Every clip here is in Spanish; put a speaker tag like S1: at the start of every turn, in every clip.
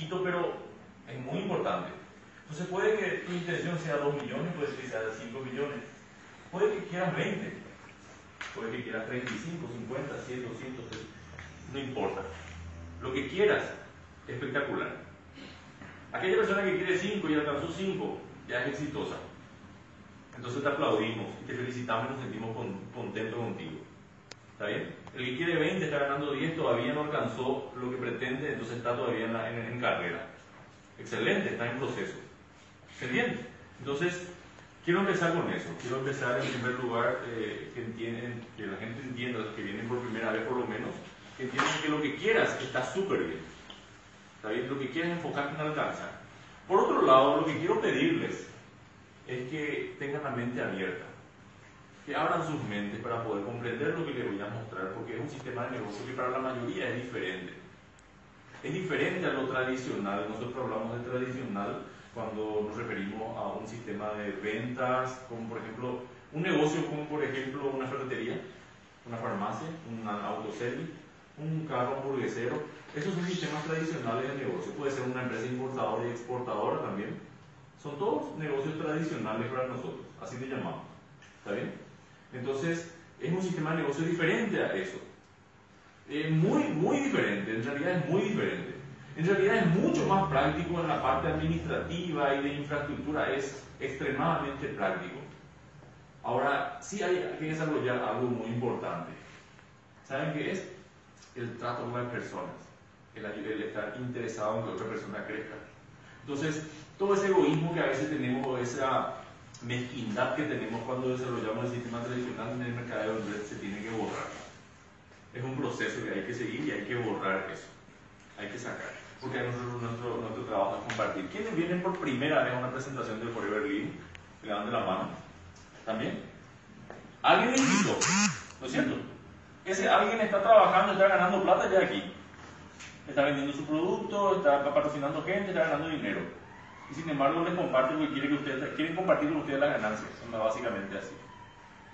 S1: chiquito, pero es muy importante. Entonces puede que tu intención sea 2 millones, puede que sea 5 millones, puede que quieras 20, puede que quieras 35, 50, 100, 200, no importa. Lo que quieras, espectacular. Aquella persona que quiere 5 y alcanzó 5, ya es exitosa. Entonces te aplaudimos y te felicitamos y nos sentimos contentos contigo. ¿Está bien? El que quiere 20 está ganando 10, todavía no alcanzó lo que pretende, entonces está todavía en, carrera. Excelente, está en proceso. ¿Se entiende? Entonces, quiero empezar con eso. Quiero empezar en primer lugar eh, que, la gente entienda, los que vienen por primera vez por lo menos, que entiendan que lo que quieras está súper bien. Lo que quieres enfocarte en alcanzar. Por otro lado, lo que quiero pedirles es que tengan la mente abierta que abran sus mentes para poder comprender lo que les voy a mostrar, porque es un sistema de negocio que para la mayoría es diferente. Es diferente a lo tradicional. Nosotros hablamos de tradicional cuando nos referimos a un sistema de ventas, como por ejemplo un negocio como por ejemplo una ferretería, una farmacia, un autoservice, un carro hamburguesero. Esos son sistemas tradicionales de negocio. Puede ser una empresa importadora y exportadora también. Son todos negocios tradicionales para nosotros, así le llamamos. ¿Está bien? Entonces, es un sistema de negocio diferente a eso. Eh, muy, muy diferente, en realidad es muy diferente. En realidad es mucho más práctico en la parte administrativa y de infraestructura, es extremadamente práctico. Ahora, sí hay que desarrollar algo muy importante. ¿Saben qué es? El trato con las personas, el, el estar interesado en que otra persona crezca. Entonces, todo ese egoísmo que a veces tenemos, esa mezquindad que tenemos cuando desarrollamos el sistema tradicional en el mercado de red se tiene que borrar. Es un proceso que hay que seguir y hay que borrar eso. Hay que sacar. Porque nosotros, nuestro, nuestro trabajo es compartir. ¿Quiénes vienen por primera vez a una presentación de Forever Living? Levanten la mano. ¿También? ¿Alguien invitó? ¿No es cierto? Ese alguien está trabajando, está ganando plata ya aquí. Está vendiendo su producto, está patrocinando gente, está ganando dinero y sin embargo les comparte porque quiere que ustedes, quieren compartir con ustedes las ganancias, básicamente así.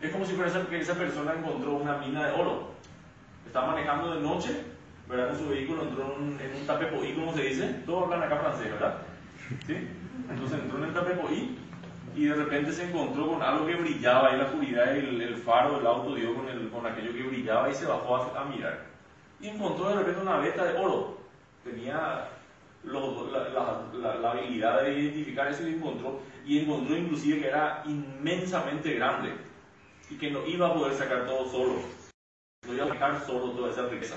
S1: Es como si fuera que esa persona encontró una mina de oro, está manejando de noche, ¿verdad? Con su vehículo entró en un, tapepoí, como se dice, todos hablan acá francés, ¿verdad? ¿Sí? Entonces entró en el tapepoí y de repente se encontró con algo que brillaba en la oscuridad, el, el faro del auto dio con, el, con aquello que brillaba y se bajó a, a mirar. Y encontró de repente una veta de oro. Tenía la, habilidad de identificar eso y encontró, y encontró inclusive que era inmensamente grande y que no iba a poder sacar todo solo, no iba a sacar solo toda esa riqueza.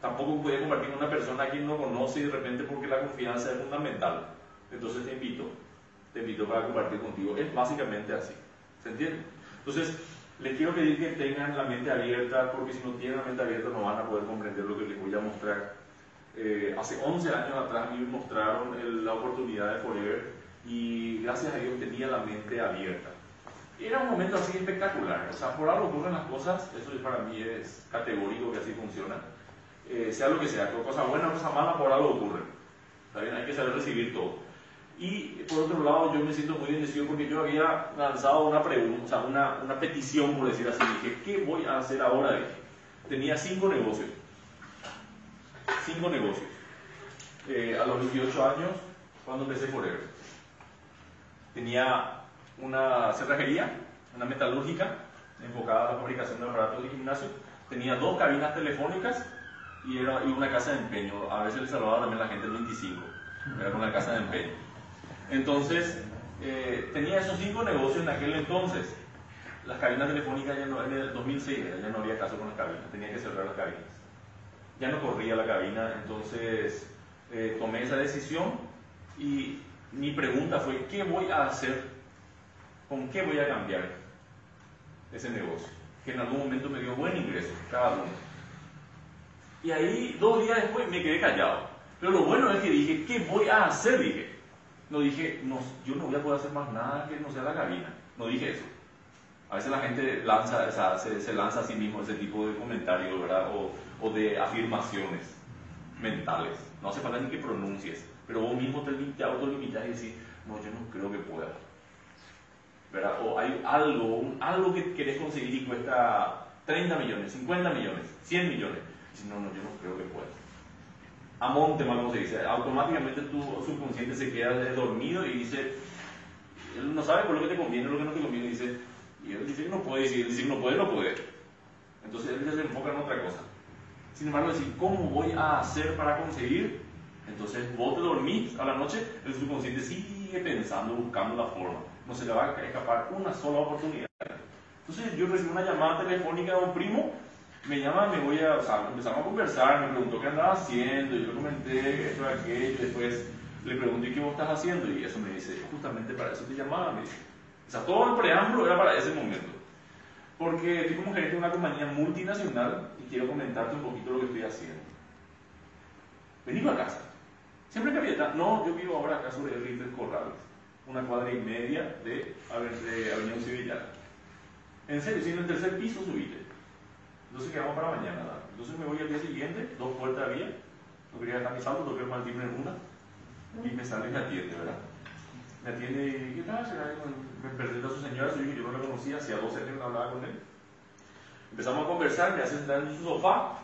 S1: Tampoco puede compartir con una persona a quien no conoce y de repente porque la confianza es fundamental. Entonces te invito, te invito para compartir contigo. Es básicamente así. ¿Se entiende? Entonces, les quiero pedir que tengan la mente abierta, porque si no tienen la mente abierta no van a poder comprender lo que les voy a mostrar eh, hace 11 años atrás me mostraron la oportunidad de Forever y gracias a Dios tenía la mente abierta. Era un momento así espectacular, o sea, por algo ocurren las cosas, eso para mí es categórico que así funciona, eh, sea lo que sea, cosa buena o cosa mala, por algo ocurre. ¿Está bien? Hay que saber recibir todo. Y por otro lado, yo me siento muy bendecido porque yo había lanzado una pregunta, una, una petición, por decir así. Dije, ¿qué voy a hacer ahora? tenía cinco negocios cinco negocios. Eh, a los 28 años, cuando empecé Forever. Tenía una cerrajería, una metalúrgica, enfocada a la fabricación de aparatos de gimnasio. Tenía dos cabinas telefónicas y, era, y una casa de empeño. A veces le saludaba también la gente del 25. Era una casa de empeño. Entonces, eh, tenía esos cinco negocios en aquel entonces. Las cabinas telefónicas ya no, en el 2006 ya no había caso con las cabinas, tenía que cerrar las cabinas ya no corría la cabina, entonces eh, tomé esa decisión y mi pregunta fue, ¿qué voy a hacer? ¿Con qué voy a cambiar ese negocio? Que en algún momento me dio buen ingreso, cada uno. Y ahí, dos días después, me quedé callado. Pero lo bueno es que dije, ¿qué voy a hacer? Dije. No dije, no, yo no voy a poder hacer más nada que no sea la cabina. No dije eso. A veces la gente lanza, o sea, se, lanza a sí mismo ese tipo de comentarios, ¿verdad? O, de afirmaciones mentales. No hace falta ni que pronuncies, pero vos mismo te, te autolimitas y decís, no, yo no creo que pueda. ¿Verdad? O hay algo, algo que querés conseguir y cuesta 30 millones, 50 millones, 100 millones. Y dices, no, no, yo no creo que pueda. a monte, como se dice. Automáticamente tu subconsciente se queda dormido y dice, él no sabe por lo que te conviene, lo que no te conviene, dice, y él dice que no puede, y él dice que no puede, no puede. Entonces él se enfoca en otra cosa. Sin embargo, decir, ¿cómo voy a hacer para conseguir? Entonces vos te dormís a la noche, el subconsciente sigue pensando, buscando la forma. No se le va a escapar una sola oportunidad. Entonces yo recibí una llamada telefónica de un primo, me llama, me voy a, o sea, empezamos a conversar, me preguntó qué andaba haciendo, yo le comenté esto, aquello, después le pregunté qué vos estás haciendo, y eso me dice, justamente para eso te llamaba, me dice. O sea, todo el preámbulo era para ese momento. Porque estoy como gerente de una compañía multinacional y quiero comentarte un poquito lo que estoy haciendo. Vení a casa. Siempre que había, no, yo vivo ahora acá sobre el Río Corrales, una cuadra y media de, Avenida Civillana. En serio, si en el tercer piso subiste. Entonces quedamos para mañana. Entonces me voy al día siguiente, dos puertas había, no quería dejar mi salto, toqué el timbre en una y me sale y me ¿verdad? Me atiende y ¿qué tal? Me presenta a su señora, su hijo, yo no la conocía, hacía dos años no hablaba con él. Empezamos a conversar, me hace sentar en su sofá.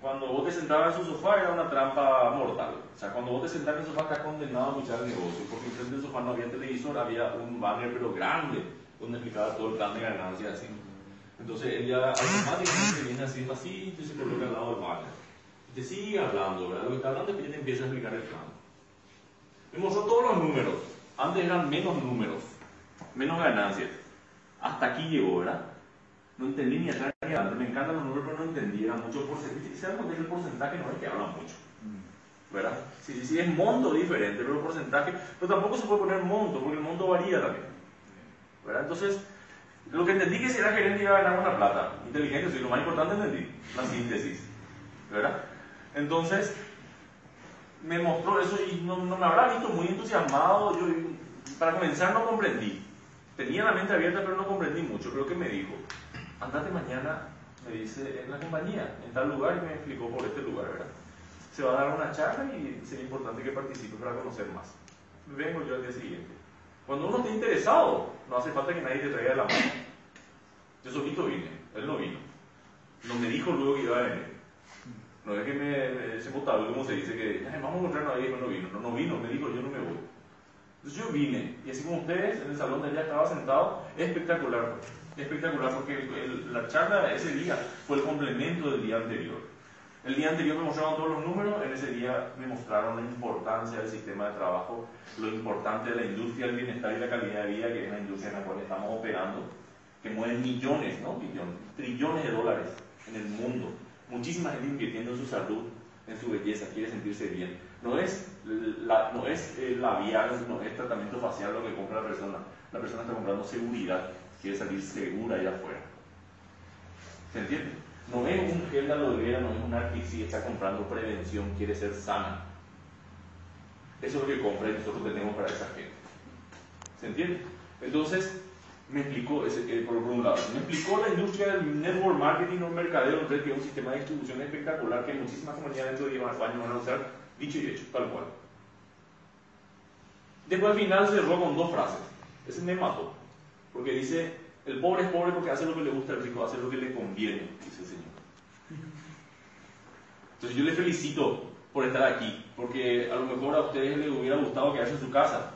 S1: Cuando vos te sentabas en su sofá era una trampa mortal. O sea, cuando vos te sentabas en el sofá estás condenado a escuchar el negocio, porque frente del sofá no había televisor, había un banner pero grande, donde explicaba todo el plan de ganancia así. Entonces él ya automáticamente viene así despacito y se coloca al lado del banner. Y te sigue hablando, ¿verdad? Lo que está hablando es que te empieza a explicar el plan. Me mostró todos los números. Antes eran menos números, menos ganancias. Hasta aquí llegó, ¿verdad? No entendí ni atrás ni adelante. Me encantan los números, pero no entendí. Era mucho porcentaje. ¿Se dan cuenta que el porcentaje no es que habla mucho? ¿Verdad? Sí, sí, sí, es monto diferente, pero el porcentaje. Pero tampoco se puede poner monto, porque el monto varía también. ¿Verdad? Entonces, lo que entendí que si era gerente iba a ganar una plata. Inteligente, sí, lo más importante entendí, la síntesis. ¿Verdad? Entonces, me mostró eso y no, me habrá visto muy entusiasmado. Yo, para comenzar, no comprendí. Tenía la mente abierta, pero no comprendí mucho. Creo que me dijo, andate mañana, me dice, en la compañía, en tal lugar, y me explicó por este lugar, ¿verdad? Se va a dar una charla y sería importante que participe para conocer más. Vengo yo al día siguiente. Cuando uno está interesado, no hace falta que nadie te traiga la mano. Yo solito vine, él no vino. No me dijo luego que iba a venir. No es que me, se montaba, como se dice, que vamos a encontrarnos ahí, no vino. No, no vino, me dijo, yo no me voy. Entonces yo vine, y así como ustedes, en el salón de allá estaba sentado, espectacular, espectacular, porque la charla ese día fue el complemento del día anterior. El día anterior me mostraron todos los números, en ese día me mostraron la importancia del sistema de trabajo, lo importante de la industria del bienestar y la calidad de vida, que es la industria en la cual estamos operando, que mueve millones, no billones, trillones de dólares en el mundo Muchísima gente invirtiendo en su salud, en su belleza, quiere sentirse bien. No es, la, no es eh, labial, no es tratamiento facial lo que compra la persona. La persona está comprando seguridad, quiere salir segura allá afuera. ¿Se entiende? No es un gel de aloe vera, no es un artificio, está comprando prevención, quiere ser sana. Eso es lo que compra y nosotros tenemos para esa gente. ¿Se entiende? Entonces, me explicó, ese, eh, por, un lado, me explicó la industria del network marketing o mercadeo, que es un sistema de distribución espectacular que muchísimas comunidades dentro de 10 años van a usar, dicho y hecho, tal cual. Después al final cerró con dos frases. Ese me mató. Porque dice, el pobre es pobre porque hace lo que le gusta, el rico hace lo que le conviene, dice el Señor. Entonces yo le felicito por estar aquí, porque a lo mejor a ustedes les hubiera gustado quedarse en su casa,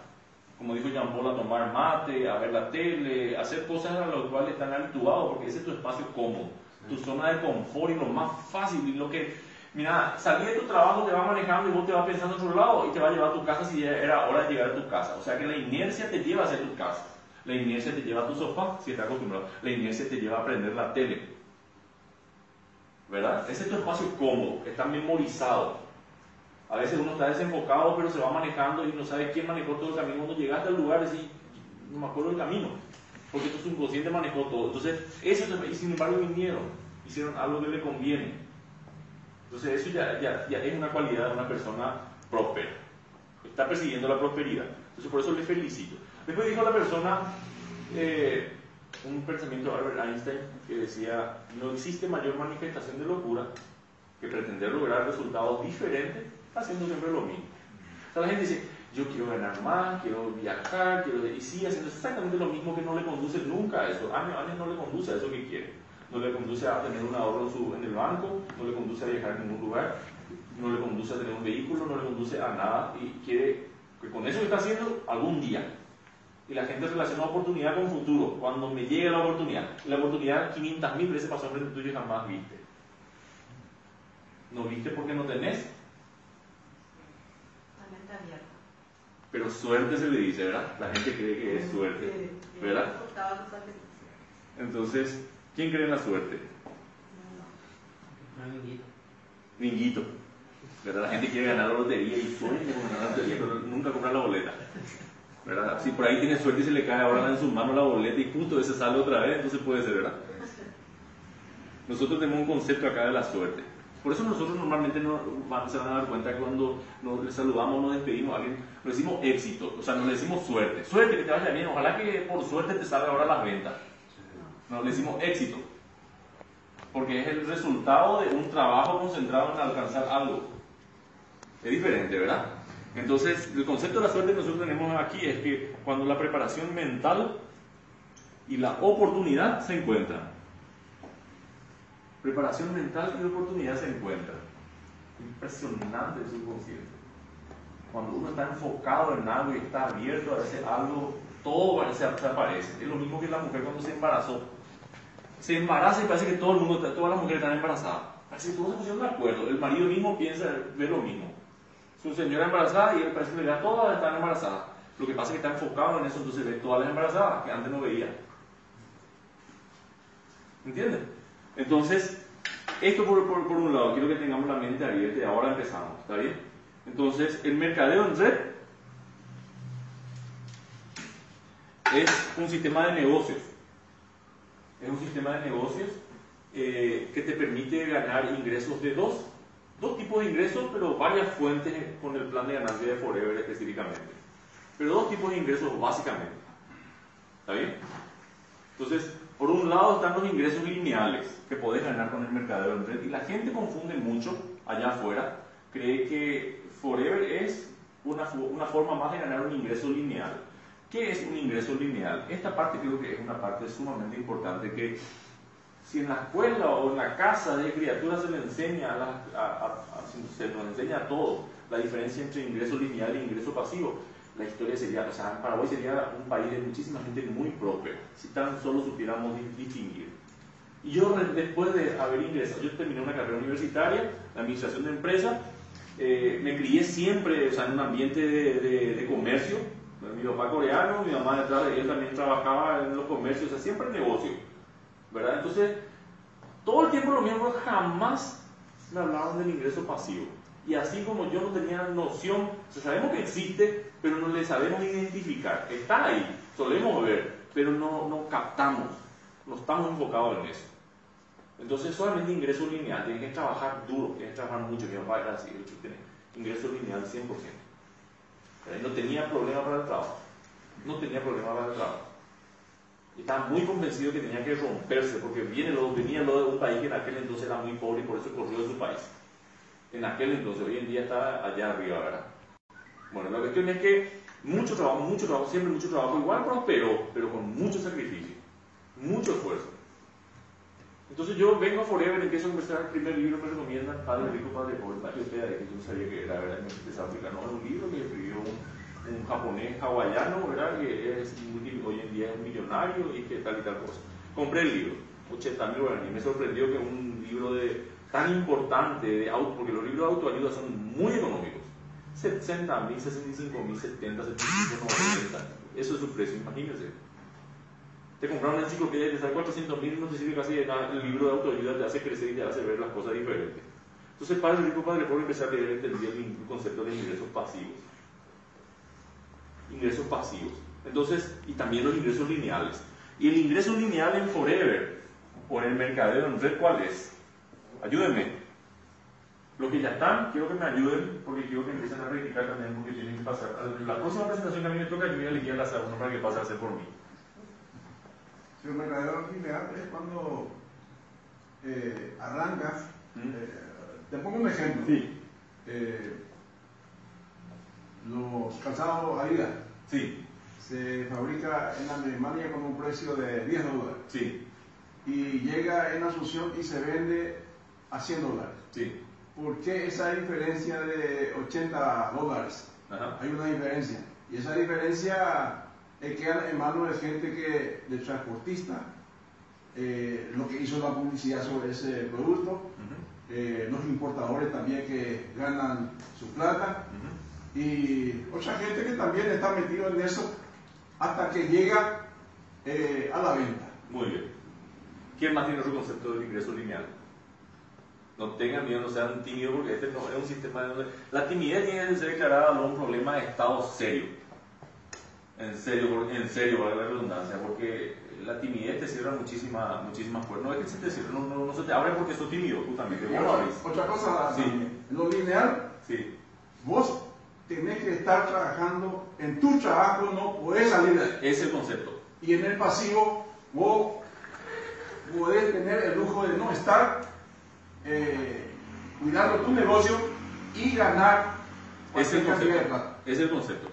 S1: como dijo Jean Paul, a tomar mate, a ver la tele, a hacer cosas a las cuales están habituados, porque ese es tu espacio cómodo, tu zona de confort y lo más fácil, y lo que, mira, salir de tu trabajo te va manejando y vos te vas pensando en otro lado y te va a llevar a tu casa si ya era hora de llegar a tu casa. O sea que la inercia te lleva hacia tu casa, la inercia te lleva a tu sofá, si estás acostumbrado, la inercia te lleva a prender la tele. ¿Verdad? Ese es tu espacio cómodo, está memorizado. A veces uno está desenfocado, pero se va manejando y no sabe quién manejó todo el camino. Cuando llegaste al lugar, decís, no me acuerdo del camino, porque tu subconsciente manejó todo. Entonces, eso, y sin embargo vinieron, hicieron algo que le conviene. Entonces, eso ya es una cualidad de una persona próspera. Está persiguiendo la prosperidad. Entonces, por eso le felicito. Después dijo la persona, eh, un pensamiento de Albert Einstein, que decía, no existe mayor manifestación de locura que pretender lograr resultados diferentes haciendo siempre lo mismo. O sea, la gente dice, yo quiero ganar más, quiero viajar, quiero... Y sigue haciendo exactamente lo mismo que no le conduce nunca a eso. Años, años no le conduce a eso que quiere. No le conduce a tener un ahorro en el banco, no le conduce a viajar a ningún lugar. no le conduce a tener un vehículo, no le conduce a nada y quiere que con eso que está haciendo algún día. Y la gente relaciona oportunidad con futuro, cuando me llegue la oportunidad. La oportunidad 500.000 veces pasó frente tuyo y jamás viste. No viste porque no tenés. Pero suerte se le dice, ¿verdad? La gente cree que es suerte, ¿verdad? Entonces, ¿quién cree en la suerte? Ninguito. ¿Verdad? La gente quiere ganar la lotería y sueña con ganar la lotería, pero nunca comprar la boleta. ¿Verdad? Si por ahí tiene suerte y se le cae ahora en su mano la boleta y justo ese sale otra vez, entonces puede ser, ¿verdad? Nosotros tenemos un concepto acá de la suerte. Por eso nosotros normalmente no, se van a dar cuenta cuando nos saludamos, nos despedimos a alguien, nos decimos éxito, o sea, nos decimos suerte. Suerte, que te vaya bien, ojalá que por suerte te salga ahora las ventas. Nos decimos éxito porque es el resultado de un trabajo concentrado en alcanzar algo. Es diferente, ¿verdad? Entonces, el concepto de la suerte que nosotros tenemos aquí es que cuando la preparación mental y la oportunidad se encuentran. Preparación mental y oportunidad se encuentran. Impresionante el subconsciente. Cuando uno está enfocado en algo y está abierto a hacer algo, todo se aparece. Es lo mismo que la mujer cuando se embarazó se embaraza y parece que todo el mundo, todas las mujeres están embarazadas. Parece que todos se pusieron de acuerdo. El marido mismo piensa, ve lo mismo. Su señora embarazada y él parece que ya todas están embarazadas. Lo que pasa es que está enfocado en eso, entonces ve todas las embarazadas que antes no veía. ¿Entienden? Entonces, esto por, un lado, quiero que tengamos la mente abierta y ahora empezamos, ¿está bien? Entonces, el mercadeo en red es un sistema de negocios es un sistema de negocios eh, que te permite ganar ingresos de dos, dos tipos de ingresos, pero varias fuentes con el plan de ganancia de Forever específicamente. Pero dos tipos de ingresos básicamente. ¿Está bien? Entonces, por un lado están los ingresos lineales que podés ganar con el mercadeo en red y la gente confunde mucho allá afuera, cree que Forever es una, una forma más de ganar un ingreso lineal. ¿Qué es un ingreso lineal? Esta parte creo que es una parte sumamente importante que si en la escuela o en la casa de criaturas se le enseña, a, se nos enseña a todos la diferencia entre ingreso lineal e ingreso pasivo, la historia sería, o sea, Paraguay sería un país de muchísima gente muy próspera, si tan solo supiéramos distinguir. Y yo después de haber ingresado, yo terminé una carrera universitaria, la administración de empresas, eh, me crié siempre o sea, en un ambiente de, de comercio, mi papá coreano, mi mamá detrás de él también trabajaba en los comercios, o sea, siempre en negocio, ¿verdad? Entonces, todo el tiempo los miembros jamás me hablaban del ingreso pasivo. Y así como yo no tenía noción, o sea, sabemos que existe, pero no le sabemos identificar. Está ahí, solemos ver, pero no, no captamos, no estamos enfocados en eso. Entonces, solamente ingreso lineal, tienes que trabajar duro, tienes que trabajar mucho. Mi papá era así, ingreso lineal 100%. No tenía problema para el trabajo. No tenía problema para el trabajo. Estaba muy convencido que tenía que romperse porque viene lo, venía lo de un país que en aquel entonces era muy pobre y por eso corrió de su país. En aquel entonces, hoy en día está allá arriba, ¿verdad? Bueno, la cuestión es que mucho trabajo, mucho trabajo, siempre mucho trabajo, igual prosperó, pero con mucho sacrificio, mucho esfuerzo. Entonces yo vengo a Forever, empiezo a empezar el primer libro me recomiendan, Padre Rico, Padre Pobre, Patio de que yo no sabía que era, ¿verdad? Me africano, es un libro que escribió un, un, japonés hawaiano, ¿verdad? Que es, hoy en día es un millonario y que tal y tal cosa. Compré el libro, 80 mil y me sorprendió que un libro de, tan importante de auto, porque los libros de autoayuda son muy económicos, 60 mil, 65 mil, 70, 75, 90, eso es su precio, imagínense te compraron una enciclopedia y te sale 400 mil, no te sirve casi de nada, el libro de autoayuda te hace crecer y te hace ver las cosas diferentes. Entonces, Padre Rico, Padre Pobre, empecé a leer, entendí el concepto de ingresos pasivos. Ingresos pasivos. Entonces, y también los ingresos lineales. Y el ingreso lineal en Forever, o en el mercadeo en red, ¿cuál es? Ayúdenme. Los que ya están, quiero que me ayuden, porque quiero que empiecen a practicar también, porque tienen que pasar. La próxima presentación que a mí me toca, yo voy a elegir la segunda para que pase a hacer por mí.
S2: Si un mercadeo lineal es cuando eh, arrancas, eh, te pongo un ejemplo.
S1: Sí.
S2: Eh, los calzados Adidas.
S1: Sí.
S2: Se fabrica en Alemania con un precio de 10 dólares.
S1: Sí.
S2: Y llega en Asunción y se vende a 100 dólares.
S1: Sí.
S2: ¿Por qué esa diferencia de 80 dólares? Hay una diferencia. Y esa diferencia queda en manos de gente que, de transportista, eh, lo que hizo la publicidad sobre ese producto, eh, los importadores también que ganan su plata y otra gente que también está metido en eso hasta que llega eh, a la venta.
S1: Muy bien. ¿Quién más tiene su concepto del ingreso lineal? No tengan miedo, no sean tímidos porque este no es un sistema de... La timidez tiene que ser declarada un problema de estado serio. En serio, en serio, vale la redundancia, porque la timidez te cierra muchísimas muchísimas puertas. No es que se te cierre, no, no, se te abre porque sos tímido, justamente.
S2: Otra, cosa, sí. lo lineal,
S1: sí.
S2: vos tenés que estar trabajando en tu trabajo, no puedes salir de ahí.
S1: Es el concepto.
S2: Y en el pasivo, vos podés tener el lujo de no estar eh, cuidando tu negocio y ganar
S1: es el concepto. Es el concepto.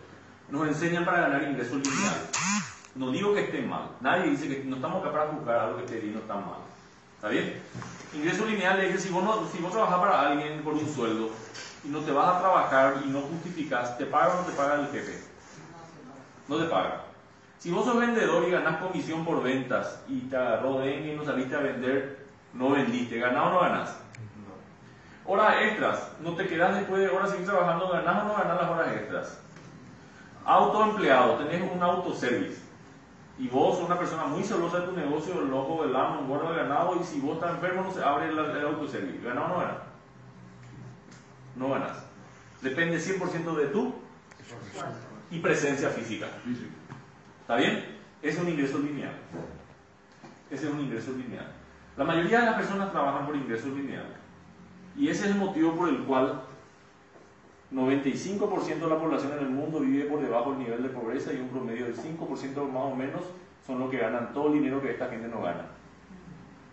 S1: Nos enseñan para ganar ingresos lineales. No digo que esté mal. Nadie dice que no estamos acá para buscar algo que esté no está mal. ¿Está bien? Ingreso lineal es que si vos, no, si vos trabajas para alguien por un sueldo y no te vas a trabajar y no justificas, ¿te paga o no te paga el jefe? No te paga. Si vos sos vendedor y ganás comisión por ventas y te agarró dengue y no saliste a vender, no vendiste, ¿ganás o no ganás? Horas extras, no te quedas después de horas seguir trabajando, ¿ganás o no ganás las horas extras? Autoempleado, tenés un autoservice y vos una persona muy celosa de tu negocio, el ojo del amo, un guarda de ganado, y si vos estás enfermo no se abre el, el autoservicio. ¿Gana o no gana? No ganas. Depende 100% de tú y presencia física. ¿Está bien? Es un ingreso lineal. Ese es un ingreso lineal. La mayoría de las personas trabajan por ingresos lineal. Y ese es el motivo por el cual 95% de la población en el mundo vive por debajo del nivel de pobreza y un promedio del 5% más o menos son los que ganan todo el dinero que esta gente no gana.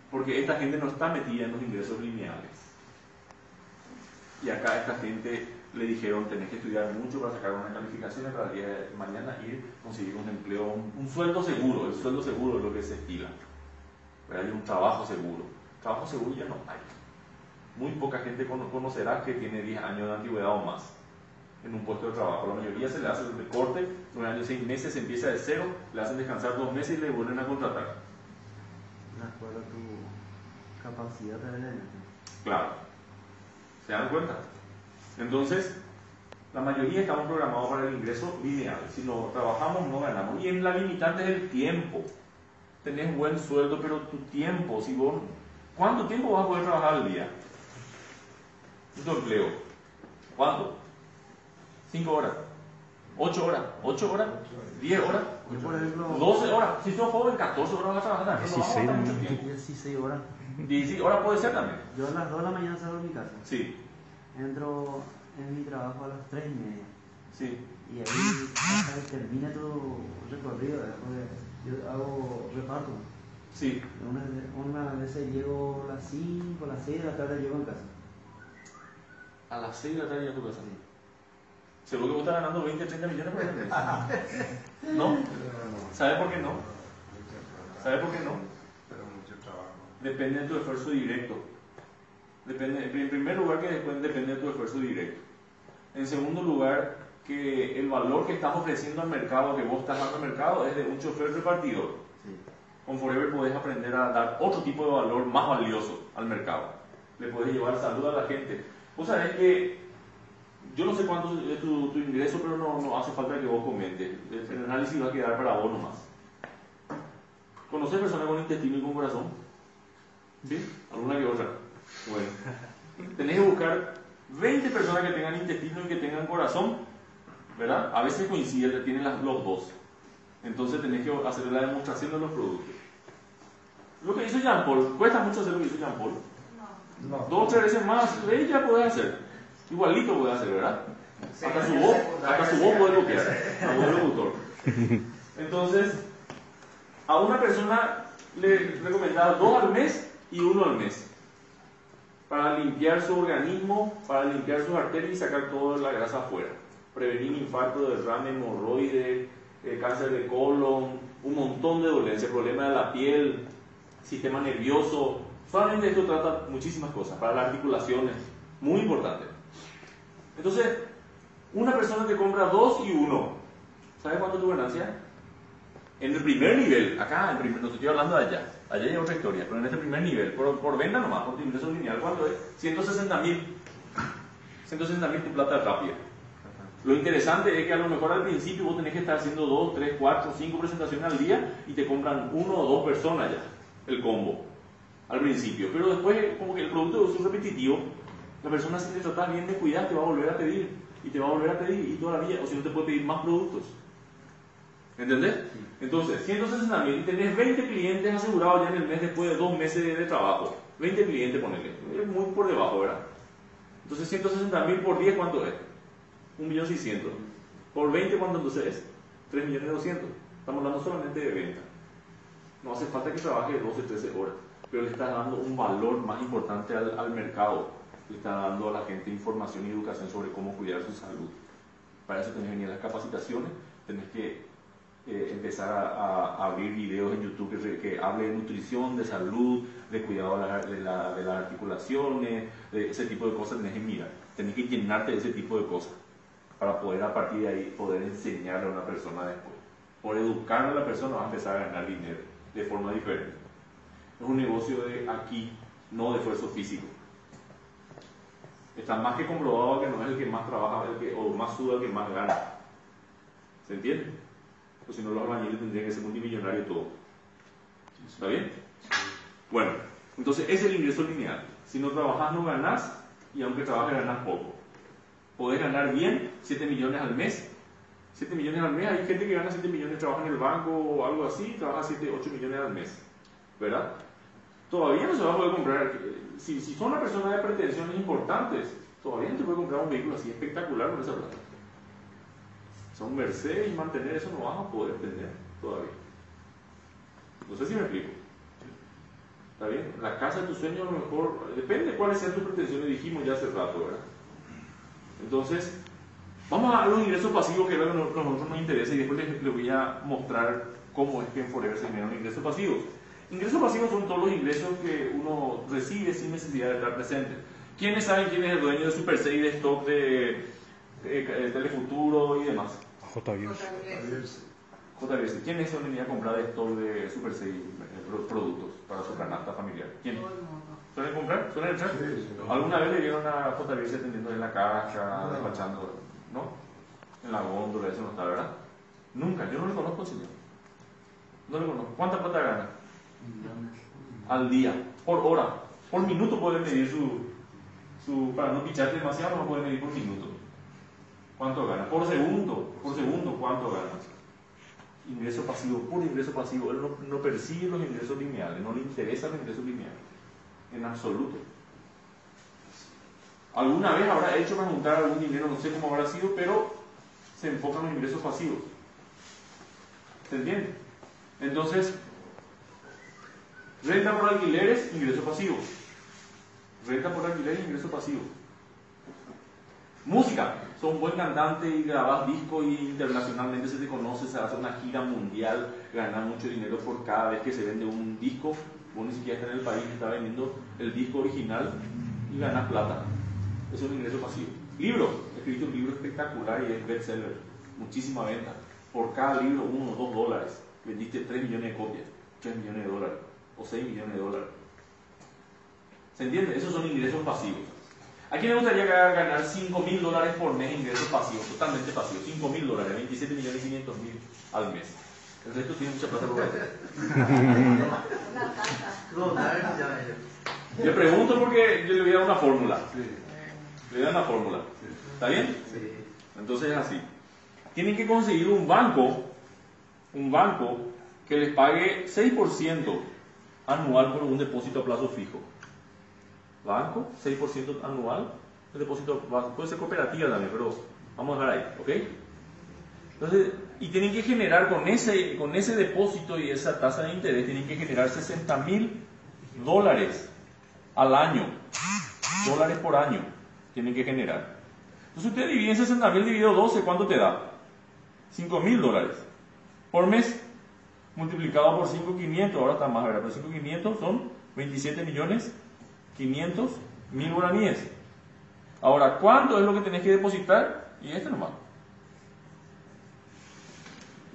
S1: Porque esta gente no está metida en los ingresos lineales. Y acá esta gente le dijeron, tenés que estudiar mucho para sacar una calificación para el día de mañana ir conseguir un empleo, un, sueldo seguro. El sueldo seguro es lo que se estila. Pero hay un trabajo seguro. Trabajo seguro ya no hay muy poca gente conocerá que tiene 10 años de antigüedad o más en un puesto de trabajo. La mayoría se le hace el recorte, un año, seis meses, se empieza de cero, le hacen descansar dos meses y le vuelven a contratar.
S3: De acuerdo a tu capacidad de
S1: Claro. ¿Se dan cuenta? Entonces, la mayoría estamos programados para el ingreso lineal. Si no trabajamos, no ganamos. Y en la limitante es el tiempo. Tenés buen sueldo, pero tu tiempo, si vos... ¿Cuánto tiempo vas a poder trabajar al día? Tu empleo. ¿Cuánto? ¿Cinco horas? ¿Ocho horas? ¿Ocho horas? ¿Diez horas? ¿Doce horas? Si sos joven, 14 horas vas a trabajar.
S3: 16, no mucho tiempo. 16 horas.
S1: 16 horas puede ser también.
S3: Yo a las 2 de la mañana salgo de mi casa.
S1: Sí.
S3: Entro en mi trabajo a las 3 y media.
S1: Sí.
S3: Y ahí termine tu recorrido, después yo hago reparto.
S1: Sí.
S3: Una, una vez llego a las 5, a las 6 de la tarde llego en casa
S1: a las 6 de la tarde ya tu casa. Seguro que vos estás ganando 20, 30 millones por mes. ¿No? ¿Sabe por qué no? ¿Sabe por qué no? Depende de tu esfuerzo directo. Depende, en primer lugar, que depende de tu esfuerzo directo. En segundo lugar, que el valor que estás ofreciendo al mercado, que vos estás dando al mercado, es de un chofer repartidor. Con Forever podés aprender a dar otro tipo de valor más valioso al mercado. Le puedes llevar salud a la gente. Vos sabés que yo no sé cuánto es tu, ingreso, pero no, no, hace falta que vos comentes. El análisis va a quedar para vos nomás. ¿Conoces personas con intestino y con corazón? ¿Sí? ¿Alguna que otra? Bueno. Tenés que buscar 20 personas que tengan intestino y que tengan corazón, ¿verdad? A veces coincide, tienen las, los dos. Entonces tenés que hacer la demostración de los productos. Lo que hizo Jean Paul, cuesta mucho hacer lo que hizo Jean Paul. Dos o tres veces más, ella puede hacer. Igualito puede hacer, ¿verdad? Hasta su voz, hasta su voz puede copiar, a voz locutor. Entonces, a una persona le recomendaba dos al mes y uno al mes. Para limpiar su organismo, para limpiar sus arterias y sacar toda la grasa afuera. Prevenir infarto, derrame, hemorroide, eh, cáncer de colon, un montón de dolencias, problemas de la piel, sistema nervioso, Solamente esto trata muchísimas cosas, para las articulaciones, Muy importante. Entonces, una persona te compra dos y uno. ¿Sabes cuánto es tu ganancia? En el primer nivel, acá, en primer, no estoy hablando de allá, allá hay otra historia, pero en este primer nivel, por, por venta nomás, por tu ingreso lineal, ¿cuánto es? 160 mil. 160 mil tu plata rápida. Lo interesante es que a lo mejor al principio vos tenés que estar haciendo 2, 3, 4, 5 presentaciones al día y te compran uno o dos personas ya, el combo, al principio. Pero después, como que el producto es repetitivo, la persona si te trata bien de cuidar te va a volver a pedir y te va a volver a pedir y toda la vida, o si no te puede pedir más productos. ¿Entendés? Entonces, 160 mil tenés 20 clientes asegurados ya en el mes después de dos meses de, trabajo. 20 clientes, ponele. Es muy por debajo, ¿verdad? Entonces, 160 mil por 10, ¿cuánto es? 1.600.000. Por 20, ¿cuánto entonces es? 3.200.000. Estamos hablando solamente de venta. No hace falta que trabaje 12, 13 horas, pero le estás dando un valor más importante al, al mercado. Le estás dando a la gente información y educación sobre cómo cuidar su salud. Para eso tenés que venir a las capacitaciones, tenés que eh, empezar a, abrir videos en YouTube que, que, hable de nutrición, de salud, de cuidado de, la, de, las articulaciones, de ese tipo de cosas tenés que mirar. Tenés que llenarte de ese tipo de cosas para poder a partir de ahí poder enseñarle a una persona después. Por educar a la persona va a empezar a ganar dinero de forma diferente. Es un negocio de aquí, no de esfuerzo físico. Está más que comprobado que no es el que más trabaja el que, o más suda el que más gana. ¿Se entiende? pues si no los albañiles tendrían que ser multimillonarios todo. ¿Está bien? Bueno, entonces es el ingreso lineal. Si no trabajas no ganas y aunque trabajes ganas poco. Podés ganar bien 7 millones al mes. 7 millones al mes, hay gente que gana 7 millones, trabaja en el banco o algo así, trabaja 7, 8 millones al mes. ¿Verdad? Todavía no se va a poder comprar, si, si son una persona de pretensiones importantes, todavía no se puede comprar un vehículo así espectacular con esa plata son Mercedes y mantener eso no vas a poder tener todavía. No sé si me explico. ¿Está bien? La casa de tu sueño a lo mejor, depende de cuáles sean tus pretensiones, dijimos ya hace rato, ¿verdad? Entonces, vamos a los ingresos pasivos que es lo que a nosotros nos interesa y después les, voy a mostrar cómo es que en Forever se generan ingresos pasivos. Ingresos pasivos son todos los ingresos que uno recibe sin necesidad de estar presente. ¿Quiénes saben quién es el dueño de Super 6 de stock de Telefuturo y demás.
S4: JBS.
S1: JBS. ¿Quién es donde venía a comprar esto de Super 6 eh, productos para su canasta familiar? ¿Quién? ¿Suelen comprar? ¿Suelen echar? ¿Alguna vez le vieron a JBS atendiendo en la caja, despachando? ¿No? En la góndola, eso no está, ¿verdad? Nunca, yo no le conozco, señor. No le conozco. ¿Cuánta plata gana? Al día, por hora, por minuto puede medir su, su para no picharte demasiado, no puede medir por minuto. ¿Cuánto gana? Por segundo, por segundo, ¿cuánto gana? Ingreso pasivo, puro ingreso pasivo. Él no, persigue los ingresos lineales, no le interesan los ingresos lineales, en absoluto. Alguna vez habrá hecho para juntar algún dinero, no sé cómo habrá sido, pero se enfoca en los ingresos pasivos. ¿Se entiende? Entonces, renta por alquileres, ingreso pasivo. Renta por alquileres, ingreso pasivo. Música, sos un buen cantante y grabas disco y internacionalmente se te conoce, se hace una gira mundial, ganas mucho dinero por cada vez que se vende un disco. Vos ni siquiera estás en el país, está vendiendo el disco original y ganas plata. Es un ingreso pasivo. Libro, escrito un libro espectacular y es bestseller, muchísima venta. Por cada libro, uno o dos dólares. Vendiste 3 millones de copias, 3 millones de dólares o 6 millones de dólares. ¿Se entiende? Esos son ingresos pasivos. ¿A quién le gustaría ganar 5 mil dólares por mes ingresos pasivos, totalmente pasivos? 5 mil dólares, 27 millones y 500 mil al mes. El resto tiene mucha plata por Le pregunto porque yo le voy a dar una fórmula. Le voy a dar una fórmula. ¿Está bien? Entonces es así. Tienen que conseguir un banco, un banco que les pague 6% anual por un depósito a plazo fijo banco, 6% anual, el depósito puede ser cooperativa también, pero vamos a dejar ahí, ¿ok? Entonces, y tienen que generar con ese, con ese depósito y esa tasa de interés, tienen que generar 60 mil dólares al año, dólares por año, tienen que generar. Entonces, usted divide 60 mil dividido 12, ¿cuánto te da? 5 mil dólares por mes, multiplicado por 5,500, ahora está más, ¿verdad? Pero 5,500 son 27 millones 500 mil guaraníes. Ahora, ¿cuánto es lo que tenés que depositar? Y este nomás.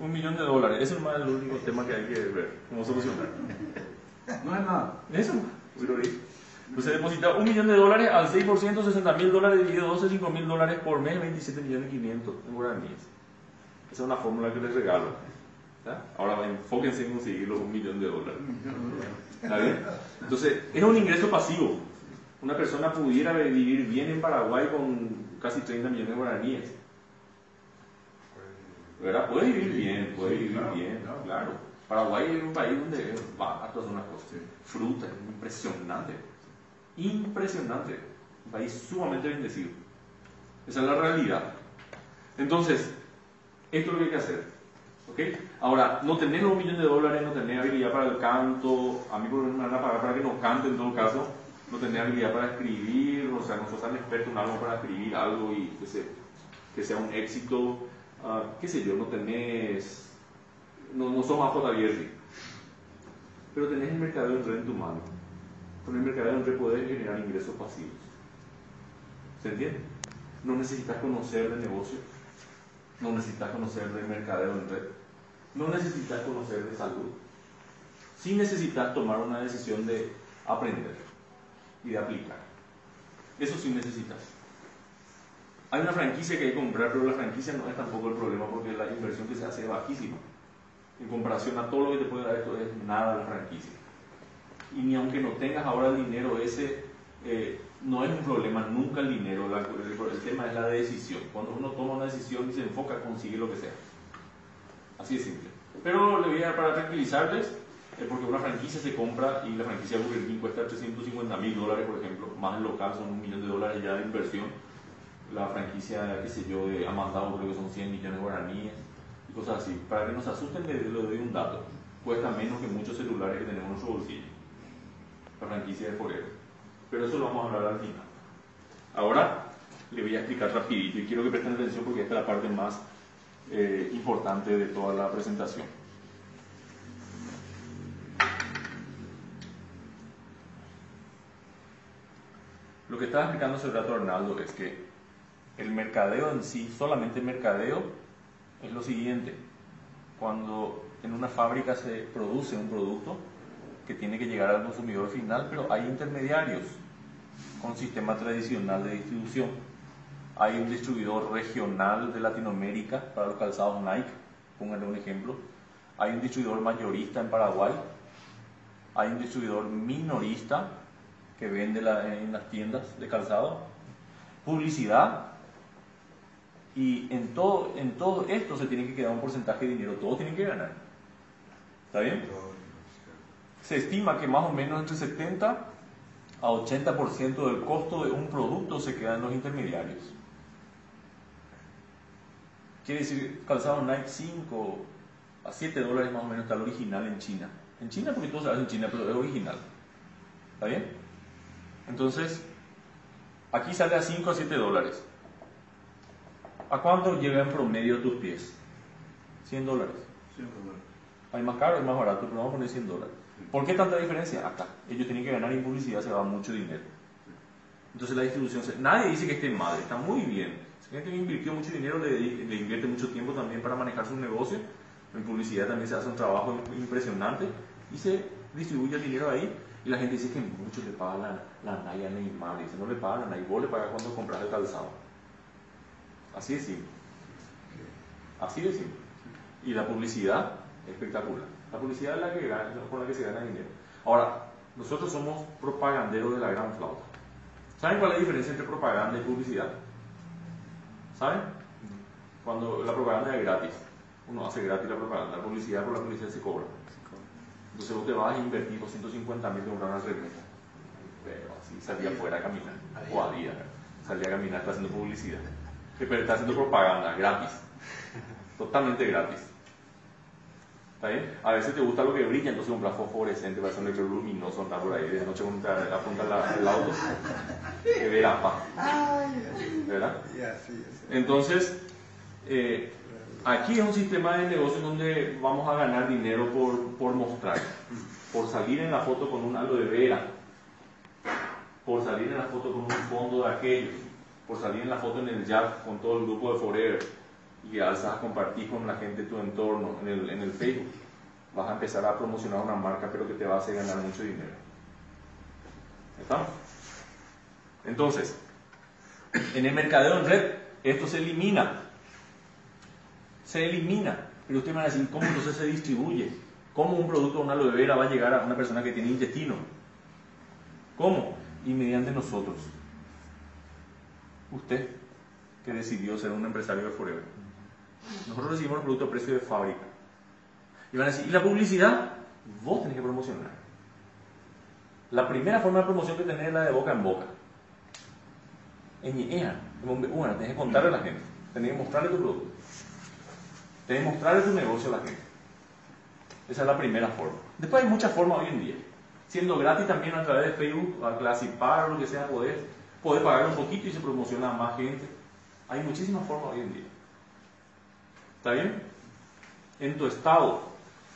S1: Un millón de dólares. Ese es el único tema que hay que ver. ¿Cómo solucionar?
S2: No es nada.
S1: Eso. Entonces deposita un millón de dólares al 6%, 60 mil dólares dividido 12, 5 mil dólares por mes, 27 millones 500 en guaraníes. Esa es una fórmula que les regalo. Ahora enfóquense en conseguir los un millón de dólares. ¿Está bien? Entonces, es un ingreso pasivo. Una persona pudiera vivir bien en Paraguay con casi 30 millones de guaraníes. ¿Verdad? Puede vivir bien, puede vivir bien, claro. Paraguay es un país donde va a todas unas cosas. Fruta, impresionante. Impresionante. Un país sumamente bendecido. Esa es la realidad. Entonces, esto es lo que hay que hacer. ¿Ok? Ahora, no tener un millón de dólares, no tener habilidad para el canto, a mí por me van a pagar para que no cante en todo caso, no tener habilidad para escribir, o sea, no sos tan experto en algo para escribir algo y que, se, que sea un éxito, uh, qué sé yo, no tenés, no, no sos más pero tenés el mercado en red en tu mano. Con el mercado en red podés generar ingresos pasivos. ¿Se entiende? No necesitas conocer de negocio, no necesitas conocer de mercadeo en red, no necesitas conocer de salud. Sí necesitas tomar una decisión de aprender y de aplicar. Eso sí necesitas. Hay una franquicia que hay que comprar, pero la franquicia no es tampoco el problema porque la inversión que se hace es bajísima. En comparación a todo lo que te puede dar esto es nada la franquicia. Y ni aunque no tengas ahora el dinero ese, eh, no es un problema nunca el dinero, el, tema es la decisión. Cuando uno toma una decisión y se enfoca, consigue lo que sea. Así de simple. Pero le voy a dar para tranquilizarles, eh, porque una franquicia se compra y la franquicia Burger King cuesta 350 mil dólares, por ejemplo, más el local son un millón de dólares ya de inversión. La franquicia, qué sé yo, de Amandado creo que son 100 millones de guaraníes y cosas así. Para que nos asusten, les doy un dato. Cuesta menos que muchos celulares que tenemos en nuestro bolsillo. La franquicia de Forever pero eso lo vamos a hablar al final. Ahora le voy a explicar rapidito y quiero que presten atención porque esta es la parte más eh, importante de toda la presentación. Lo que estaba explicando hace rato Arnaldo es que el mercadeo en sí, solamente mercadeo, es lo siguiente. Cuando en una fábrica se produce un producto, que tiene que llegar al consumidor final, pero hay intermediarios con sistema tradicional de distribución. Hay un distribuidor regional de Latinoamérica para los calzados Nike, pónganle un ejemplo. Hay un distribuidor mayorista en Paraguay. Hay un distribuidor minorista que vende en las tiendas de calzado. Publicidad. Y en todo, esto se tiene que quedar un porcentaje de dinero. Todos tienen que ganar. ¿Está bien? se estima que más o menos entre 70 a 80% del costo de un producto se queda en los intermediarios. Quiere decir, calzado Nike 5 a 7 dólares más o menos está el original en China. En China porque todo se hace en China, pero es original. ¿Está bien? Entonces, aquí sale a 5 a 7 dólares. ¿A cuánto llega en promedio tus pies? 100 dólares. 100 dólares. Hay más caro, hay más barato, pero vamos a poner 100 dólares. ¿Por qué tanta diferencia? Acá. Ellos tienen que ganar en publicidad, se va mucho dinero. Entonces la distribución, nadie dice que esté mal, está muy bien. Si gente que invirtió mucho dinero le, invierte mucho tiempo también para manejar su negocio. En publicidad también se hace un trabajo impresionante y se distribuye el dinero ahí. Y la gente dice que mucho le paga la, la Naya Neymar. Dice, no le pagan a Naya, vos le pagas cuando compras el calzado. Así de simple. Así de simple. Y la publicidad, espectacular. La publicidad es la que gana, con la que se gana dinero. Ahora, nosotros somos propaganderos de la gran flauta. ¿Saben cuál es la diferencia entre propaganda y publicidad? ¿Saben? Cuando la propaganda es gratis, uno hace gratis la propaganda, la publicidad por la publicidad se cobra. Entonces vos te vas a invertir 250 mil de una remeta. Pero así salía afuera a caminar, o a día, salía a caminar, está haciendo publicidad. Pero está haciendo propaganda gratis, totalmente gratis. ¿Está bien? A veces te gusta lo que brilla, entonces compras fosforescente, va a ser un electro luminoso, andar por ahí de noche cuando te apunta el auto, que ve la ¿Verdad? Entonces, eh, aquí es un sistema de negocio donde vamos a ganar dinero por, por mostrar, por salir en la foto con un halo de vera, por salir en la foto con un fondo de aquello. por salir en la foto en el chat con todo el grupo de Forever y alzas a compartir con la gente tu entorno en el, en el Facebook, vas a empezar a promocionar una marca, pero que te va a hacer ganar mucho dinero. ¿Está? Entonces, en el mercadeo en red, esto se elimina. Se elimina. Pero usted me va a decir, ¿cómo entonces se distribuye? ¿Cómo un producto de una aloe vera va a llegar a una persona que tiene intestino? ¿Cómo? Y mediante nosotros. Usted, que decidió ser un empresario de Forever. Nosotros recibimos el producto a precio de fábrica. Y van a decir, ¿y la publicidad? Vos tenés que promocionar. La primera forma de promoción que tenés es la de boca en boca. En IEA, bueno, tenés que contarle a la gente, tenés que mostrarle tu producto, tenés que mostrarle tu negocio a la gente. Esa es la primera forma. Después hay muchas formas hoy en día. Siendo gratis también a través de Facebook, a Classipar o lo que sea, poder, poder pagar un poquito y se promociona a más gente. Hay muchísimas formas hoy en día. ¿Está bien? En tu estado,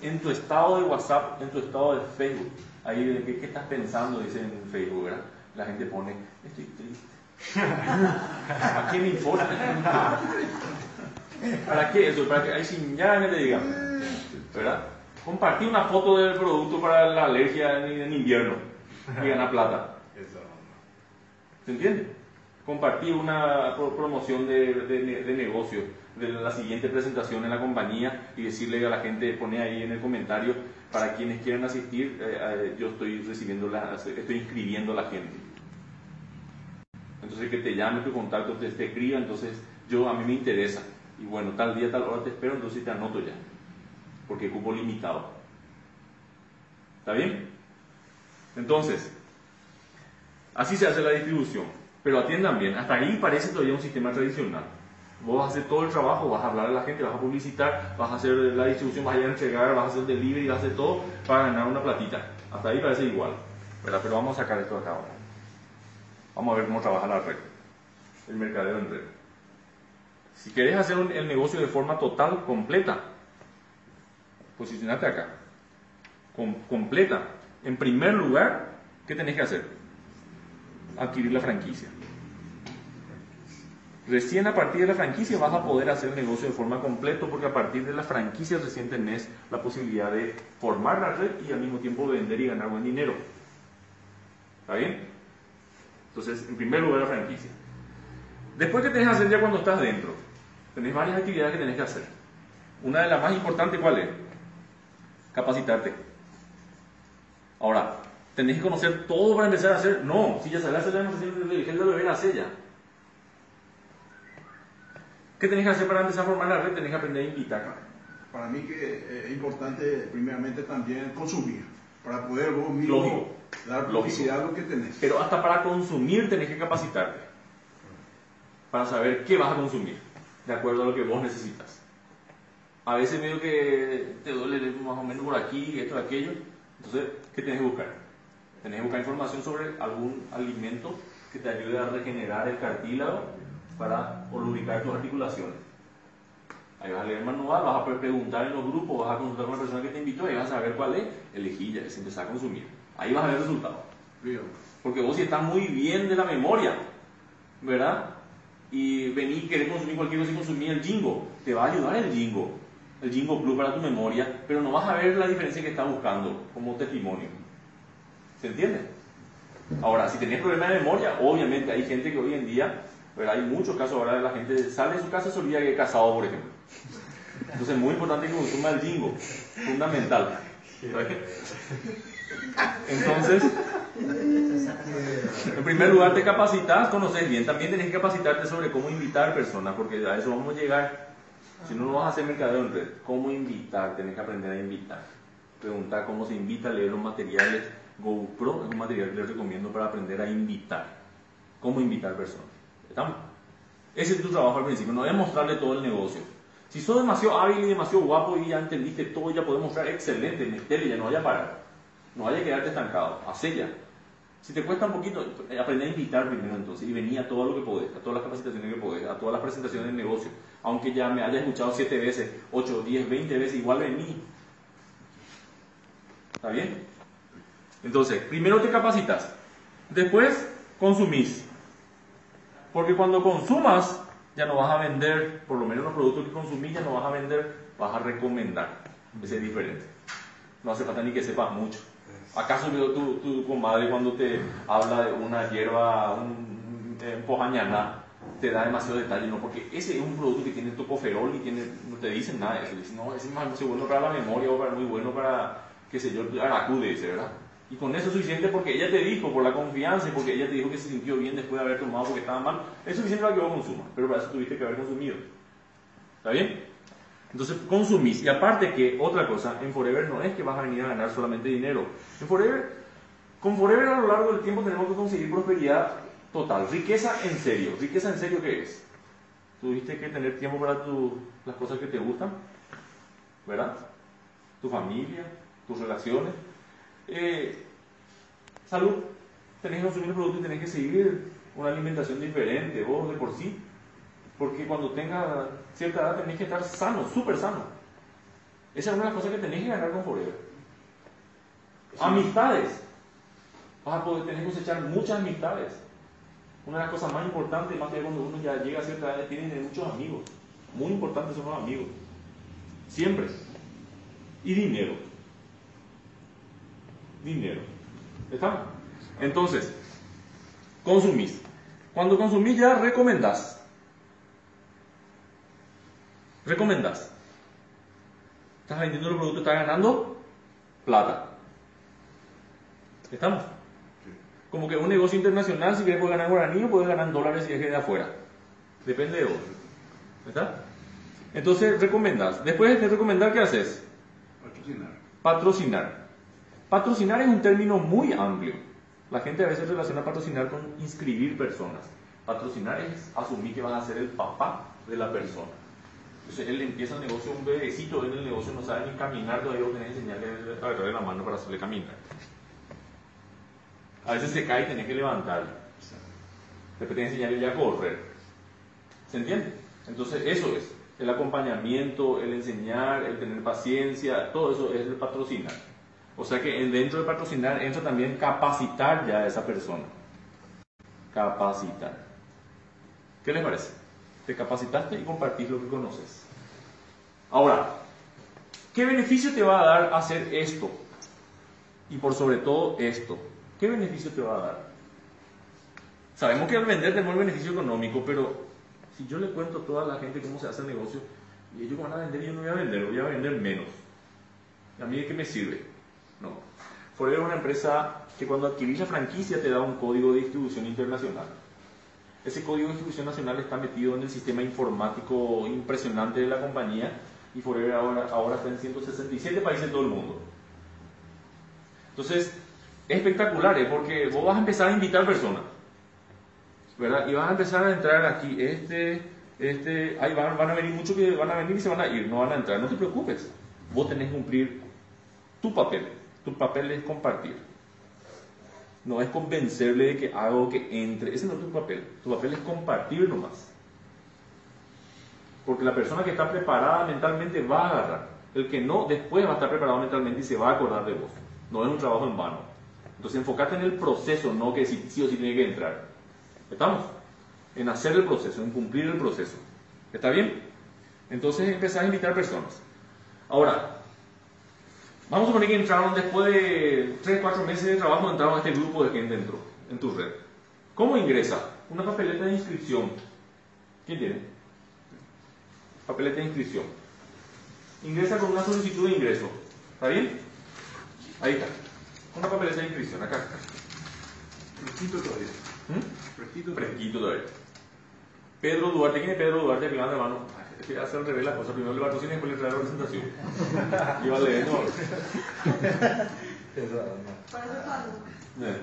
S1: en tu estado de WhatsApp, en tu estado de Facebook, ahí qué, qué estás pensando, dice en Facebook, ¿verdad? La gente pone, estoy triste. ¿A qué me importa? ¿Para qué eso? Para que ahí sin ya le diga, ¿verdad? Compartí una foto del producto para la alergia en, invierno y ganar plata. ¿Se entiende? Compartí una promoción de, de, negocio de la siguiente presentación en la compañía y decirle a la gente, pone ahí en el comentario, para quienes quieran asistir, eh, eh, yo estoy recibiendo la, estoy inscribiendo a la gente. Entonces que te llame tu contacto, te, te escriba, entonces yo a mí me interesa. Y bueno, tal día, tal hora te espero, entonces te anoto ya porque cupo limitado. ¿Está bien? Entonces, así se hace la distribución. Pero atiendan bien, hasta ahí parece todavía un sistema tradicional. Vos vas a hacer todo el trabajo, vas a hablar a la gente, vas a publicitar, vas a hacer la distribución, vas a ir a entregar, vas a hacer delivery, vas a hacer todo para ganar una platita. Hasta ahí parece igual. Pero vamos a sacar esto acá ahora. Vamos a ver cómo trabaja la red. El mercadeo en red. Si querés hacer el negocio de forma total, completa, posicionarte acá. completa. En primer lugar, ¿qué tenés que hacer? Adquirir la franquicia. Recién a partir de la franquicia vas a poder hacer el negocio de forma completa porque a partir de la franquicia recién tenés la posibilidad de formar la red y al mismo tiempo vender y ganar buen dinero. ¿Está bien? Entonces, en primer lugar la franquicia. Después, ¿qué tenés que hacer ya cuando estás dentro? Tenés varias actividades que tenés que hacer. Una de las más importantes, ¿cuál es? capacitarte. Ahora, ¿tenés que conocer todo para empezar a hacer? No, si ya sabes hacer la demostración de lo deber hacer ya. ¿Qué tenés que hacer para empezar a formar la red? Tenés que aprender a invitar.
S2: Para mí que es importante primeramente también consumir, para poder vos mismo dar publicidad a lo que tenés.
S1: Pero hasta para consumir tenés que capacitarte, para saber qué vas a consumir, de acuerdo a lo que vos necesitas a veces medio que te duele más o menos por aquí, esto, aquello. Entonces, ¿qué tienes que buscar? Tienes que buscar información sobre algún alimento que te ayude a regenerar el cartílago para lubricar tus articulaciones. Ahí vas a leer el manual, vas a preguntar en los grupos, vas a consultar con la persona que te invitó y vas a saber cuál es, elegí ya, se empezar a consumir. Ahí vas a ver el resultado. Porque vos si estás muy bien de la memoria, ¿verdad? Y vení y querés consumir cualquier cosa y consumir el jingo, te va a ayudar el jingo el Jingo Blue para tu memoria, pero no vas a ver la diferencia que estás buscando como testimonio. ¿Se entiende? Ahora, si tenés problemas de memoria, obviamente hay gente que hoy en día, pero hay muchos casos ahora de la gente sale de su casa y se olvida que es casado, por ejemplo. Entonces es muy importante que consuma el jingo, fundamental. Entonces, en primer lugar te capacitas, conoces bien, también tenés que capacitarte sobre cómo invitar personas, porque a eso vamos a llegar. Si no, no vas a hacer mercadeo en red. ¿Cómo invitar? Tienes que aprender a invitar. Preguntar cómo se invita, leer los materiales. GoPro es un material que les recomiendo para aprender a invitar. ¿Cómo invitar personas? Ese es tu trabajo al principio. No a mostrarle todo el negocio. Si sos demasiado hábil y demasiado guapo y ya entendiste todo, ya puedes mostrar excelente, metele, ya no vaya a parar. No vaya a quedarte estancado. Hacé ya. Si te cuesta un poquito, eh, aprende a invitar primero entonces y venía a todo lo que podés, a todas las capacitaciones que podés, a todas las presentaciones del negocio. Aunque ya me haya escuchado 7 veces, 8, 10, 20 veces, igual vení. ¿Está bien? Entonces, primero te capacitas, después consumís. Porque cuando consumas, ya no vas a vender, por lo menos los productos que consumís ya no vas a vender, vas a recomendar. Ese es diferente. No hace falta ni que sepas mucho. ¿Acaso tu, tu comadre cuando te habla de una hierba, un, pojañana, te da demasiado detalle? No, porque ese es un producto que tiene tocoferol y tiene, no te dicen nada de eso. Dicen, no, ese es muy bueno para la memoria o para, muy bueno para, qué sé yo, aracude, ¿verdad? Y con eso es suficiente porque ella te dijo, por la confianza y porque ella te dijo que se sintió bien después de haber tomado porque estaba mal, es suficiente para que vos consumas, pero para eso tuviste que haber consumido. ¿Está bien? Entonces consumís. Y aparte que, otra cosa, en Forever no es que vas a venir a ganar solamente dinero. En Forever, con Forever a lo largo del tiempo tenemos que conseguir prosperidad total. Riqueza en serio. ¿Riqueza en serio qué es? Tuviste que tener tiempo para tu, las cosas que te gustan, ¿verdad? Tu familia, tus relaciones eh, salud, tenés que consumir productos y tenés que seguir una alimentación diferente, vos de por sí, porque cuando tengas cierta edad tenés que estar sano, súper sano. Esa es una de las cosas que tenés que ganar con Forever. Amistades. Vas a poder tener que cosechar muchas amistades. Una de las cosas más importantes, más que cuando uno ya llega a cierta edad, tiene muchos amigos. Muy importantes son los amigos. Siempre. Y dinero dinero. ¿Está? Entonces, consumís. Cuando consumís ya recomendás. Recomendás. Estás vendiendo los productos, estás ganando plata. ¿Estamos? Como que un negocio internacional, si quieres puedes ganar guaraní o puedes ganar dólares si es de afuera. Depende de vos. ¿Está? Entonces, recomendás. Después de recomendar, ¿qué haces?
S2: Patrocinar.
S1: Patrocinar. Patrocinar es un término muy amplio. La gente a veces relaciona patrocinar con inscribir personas. Patrocinar es asumir que van a ser el papá de la persona. Entonces él empieza el negocio, un bebecito en el negocio no sabe ni caminar, todavía vos tenés que enseñarle a agarrarle la mano para hacerle caminar. A veces se cae y tenés que levantarle. Después tenés que enseñarle ya a correr. ¿Se entiende? Entonces eso es. El acompañamiento, el enseñar, el tener paciencia, todo eso es el patrocinar. O sea que dentro de patrocinar entra también capacitar ya a esa persona. Capacitar. ¿Qué les parece? Te capacitaste y compartís lo que conoces. Ahora, ¿qué beneficio te va a dar hacer esto? Y por sobre todo esto. ¿Qué beneficio te va a dar? Sabemos que al vender tenemos el beneficio económico, pero si yo le cuento a toda la gente cómo se hace el negocio, y ellos van a vender y yo no voy a vender, voy a vender menos. ¿A mí de qué me sirve? No. Forever es una empresa que cuando adquirís la franquicia te da un código de distribución internacional. Ese código de distribución nacional está metido en el sistema informático impresionante de la compañía y Forever ahora, ahora está en 167 países en todo el mundo. Entonces, es espectacular, ¿eh? porque vos vas a empezar a invitar personas, ¿verdad? Y vas a empezar a entrar aquí, este, este, ahí van, van a venir muchos que van a venir y se van a ir, no van a entrar, no te preocupes, vos tenés que cumplir tu papel. Tu papel es compartir. No es convencerle de que hago que entre. Ese no es tu papel. Tu papel es compartir nomás. Porque la persona que está preparada mentalmente va a agarrar. El que no, después va a estar preparado mentalmente y se va a acordar de vos. No es un trabajo en vano. Entonces enfocate en el proceso, no que sí, sí o sí tiene que entrar. ¿Estamos? En hacer el proceso, en cumplir el proceso. ¿Está bien? Entonces empezás a invitar personas. Ahora, Vamos a poner que entraron después de 3, 4 meses de trabajo, entraron a este grupo de gente dentro, en tu red. ¿Cómo ingresa? Una papeleta de inscripción. ¿Quién tiene? Papeleta de inscripción. Ingresa con una solicitud de ingreso. ¿Está bien? Ahí está. Una papeleta de inscripción, acá.
S2: Fresquito todavía.
S1: ¿Mm? Fresquito todavía. Pedro Duarte, ¿quién es Pedro Duarte? Que levanta la mano que hace al revés la cosa. Primero le patrocina y después le trae la presentación. y va leyendo. Eh.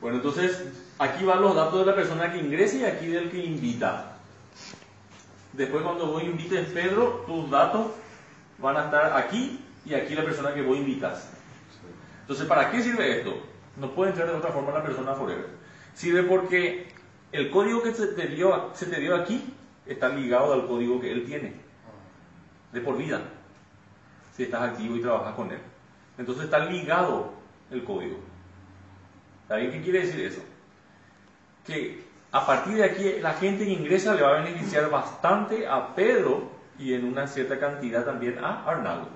S1: Bueno, entonces aquí van los datos de la persona que ingresa y aquí del que invita. Después cuando vos invites Pedro, tus datos van a estar aquí y aquí la persona que vos invitas. Entonces, ¿para qué sirve esto? No puede entrar de otra forma la persona forever. Sirve porque el código que se te dio, se te dio aquí está ligado al código que él tiene, de por vida, si estás activo y trabajas con él. Entonces está ligado el código. ¿Está bien qué quiere decir eso? Que A partir de aquí, la gente que ingresa le va a beneficiar bastante a Pedro y en una cierta cantidad también a Arnaldo.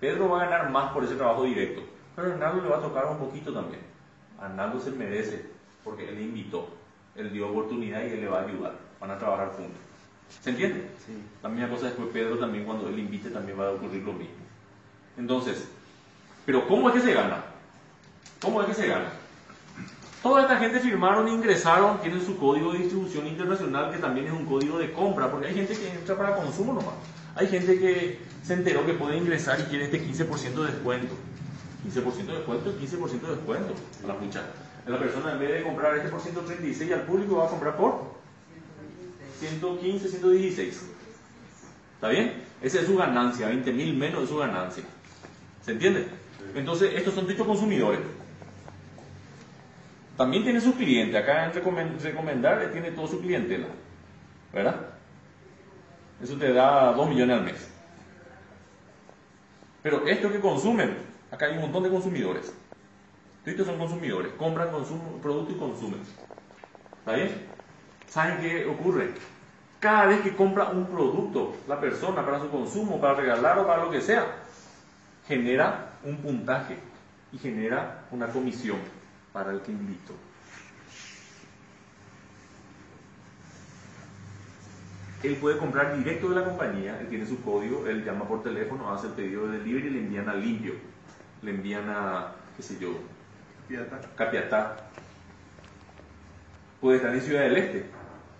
S1: Pedro va a ganar más por ese trabajo directo, pero Arnaldo le va a tocar un poquito también. Arnaldo se merece porque él le invitó, él dio oportunidad y él le va a ayudar. Van a trabajar juntos. ¿Se entiende? Sí. La misma cosa después Pedro también cuando él invite también va a ocurrir lo mismo. Entonces, pero ¿cómo es que se gana? ¿Cómo es que se gana? Toda esta gente firmaron, ingresaron, tienen su código de distribución internacional que también es un código de compra, porque hay gente que entra para consumo nomás. Hay gente que se enteró que puede ingresar y quiere este 15% de descuento. 15% de descuento, 15% de descuento a la mucha. La persona en vez de comprar este por 136 al público va a comprar por 115, 116. ¿Está bien? Esa es su ganancia, 20 mil menos de su ganancia. ¿Se entiende? Entonces, estos son dichos consumidores. También tiene sus clientes. Acá en recomendar tiene todo su clientela. ¿Verdad? Eso te da 2 millones al mes. Pero esto que consumen, acá hay un montón de consumidores. Estos son consumidores. Compran consumo, producto y consumen. ¿Está bien? ¿Saben qué ocurre? Cada vez que compra un producto, la persona para su consumo, para regalar o para lo que sea, genera un puntaje y genera una comisión para el que invito. Él puede comprar directo de la compañía, él tiene su código, él llama por teléfono, hace el pedido de delivery y le envían a limpio. Le envían a, qué sé yo, Capiatá. Puede estar en Ciudad del Este.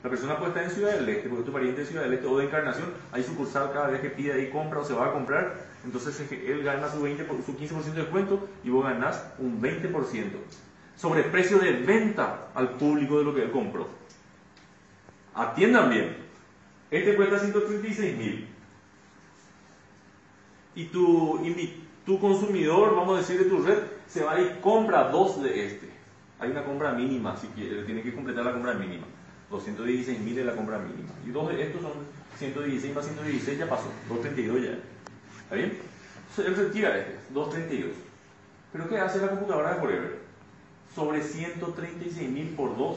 S1: La persona puede estar en Ciudad del Este, porque tu pariente de Ciudad del Este o de Encarnación, hay sucursal cada vez que pide ahí compra o se va a comprar, entonces él gana su, 20, su 15% de descuento y vos ganás un 20% sobre precio de venta al público de lo que él compró. Atiendan bien. Este cuesta 136 mil. Y tu, tu consumidor, vamos a decir, de tu red, se va y compra dos de este. Hay una compra mínima, si quiere, tiene que completar la compra mínima. 216 mil es la compra mínima. Y dos de estos son 116 más 116, ya pasó. 232 ya. ¿Está bien? Entonces él retira este, 232. ¿Pero qué hace la computadora de Forever? sobre 136 mil por 2,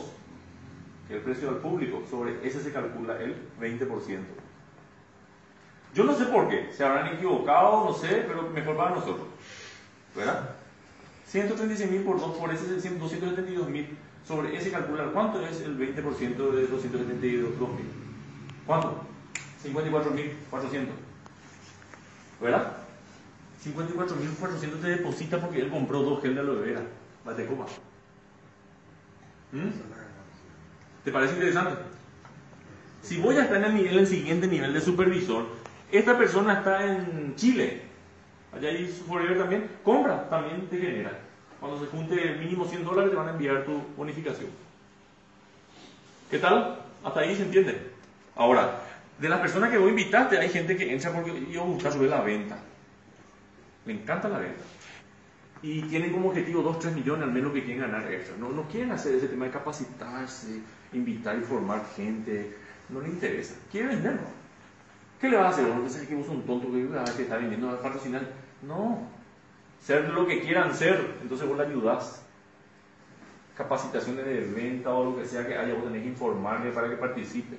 S1: que es el precio al público, sobre ese se calcula el 20%. Yo no sé por qué, se habrán equivocado, no sé, pero mejor para nosotros. ¿Verdad? 136 mil por 2 por ese 272 mil, sobre ese calcular, ¿cuánto es el 20% de 272 mil? ¿Cuánto? 54.400. ¿Verdad? 54.400 te deposita porque él compró dos gel de aloe vera. Bate copa. ¿Mm? ¿Te parece interesante? Si voy a estar en el siguiente nivel de supervisor, esta persona está en Chile, allá hay Forever también, compra, también te genera. Cuando se junte mínimo 100 dólares te van a enviar tu bonificación. ¿Qué tal? Hasta ahí se entiende. Ahora, de las personas que vos invitaste, hay gente que entra porque yo buscar sobre la venta. Me encanta la venta y tienen como objetivo 2, 3 millones al menos que quieren ganar extra. No, no quieren hacer ese tema de capacitarse, invitar y formar gente, no le interesa. Quiere venderlo. ¿Qué le va a hacer? Bueno, pensás que vos un tonto que, que está vendiendo a patrocinar. No, ser lo que quieran ser, entonces vos le ayudás. Capacitaciones de venta o lo que sea que haya, vos tenés que informarle para que participe.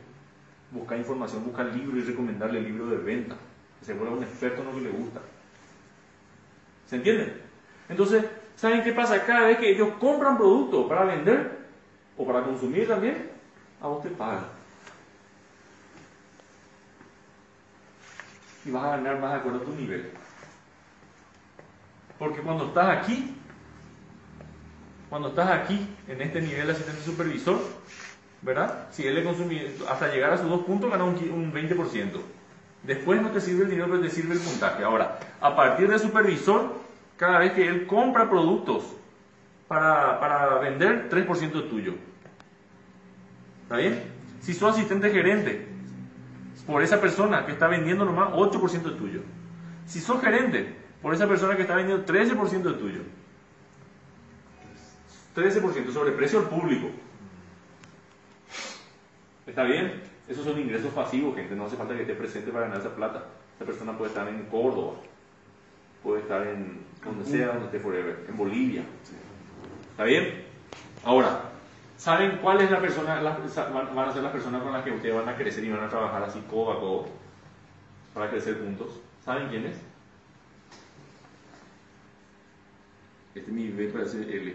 S1: Buscar información, buscar libros y recomendarle el libro de venta. Que se vuelva un experto en lo que le gusta. ¿Se entiende? Entonces, ¿saben qué pasa? Cada vez que ellos compran producto para vender o para consumir también, a vos te pagan. Y vas a ganar más de acuerdo a tu nivel. Porque cuando estás aquí, cuando estás aquí, en este nivel de asistente supervisor, ¿verdad? Si él le consume, hasta llegar a sus dos puntos, gana un, un 20%. Después no te sirve el dinero, pero te sirve el puntaje. Ahora, a partir de supervisor, cada vez que él compra productos para, para vender, 3% es tuyo. ¿Está bien? Si sos asistente gerente, por esa persona que está vendiendo nomás, 8% es tuyo. Si sos gerente, por esa persona que está vendiendo, 13% es tuyo. 13% sobre precio al público. ¿Está bien? Esos son ingresos pasivos, gente. No hace falta que esté presente para ganar esa plata. Esa persona puede estar en Córdoba, puede estar en donde sea, donde esté forever, en Bolivia. ¿Está bien? Ahora, ¿Saben cuál es la persona, van a ser las personas con las que ustedes van a crecer y van a trabajar así codo a codo para crecer juntos? ¿Saben quién es? Este es mi B parece L.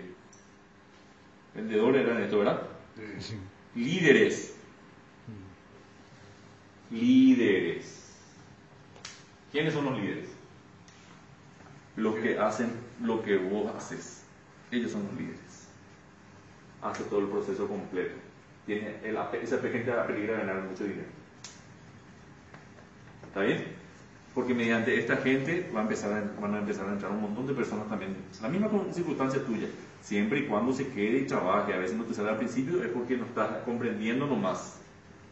S1: Vendedor era esto, ¿verdad? Sí. Líderes. Líderes. ¿Quiénes son los líderes? Los que hacen lo que vos haces. Ellos son los líderes. Hace todo el proceso completo. Tiene el, esa pequeña peligro de ganar mucho dinero. ¿Está bien? Porque mediante esta gente va a empezar a, van a empezar a entrar un montón de personas también. La misma circunstancia tuya. Siempre y cuando se quede y trabaje. A veces no te sale al principio es porque no estás comprendiendo nomás.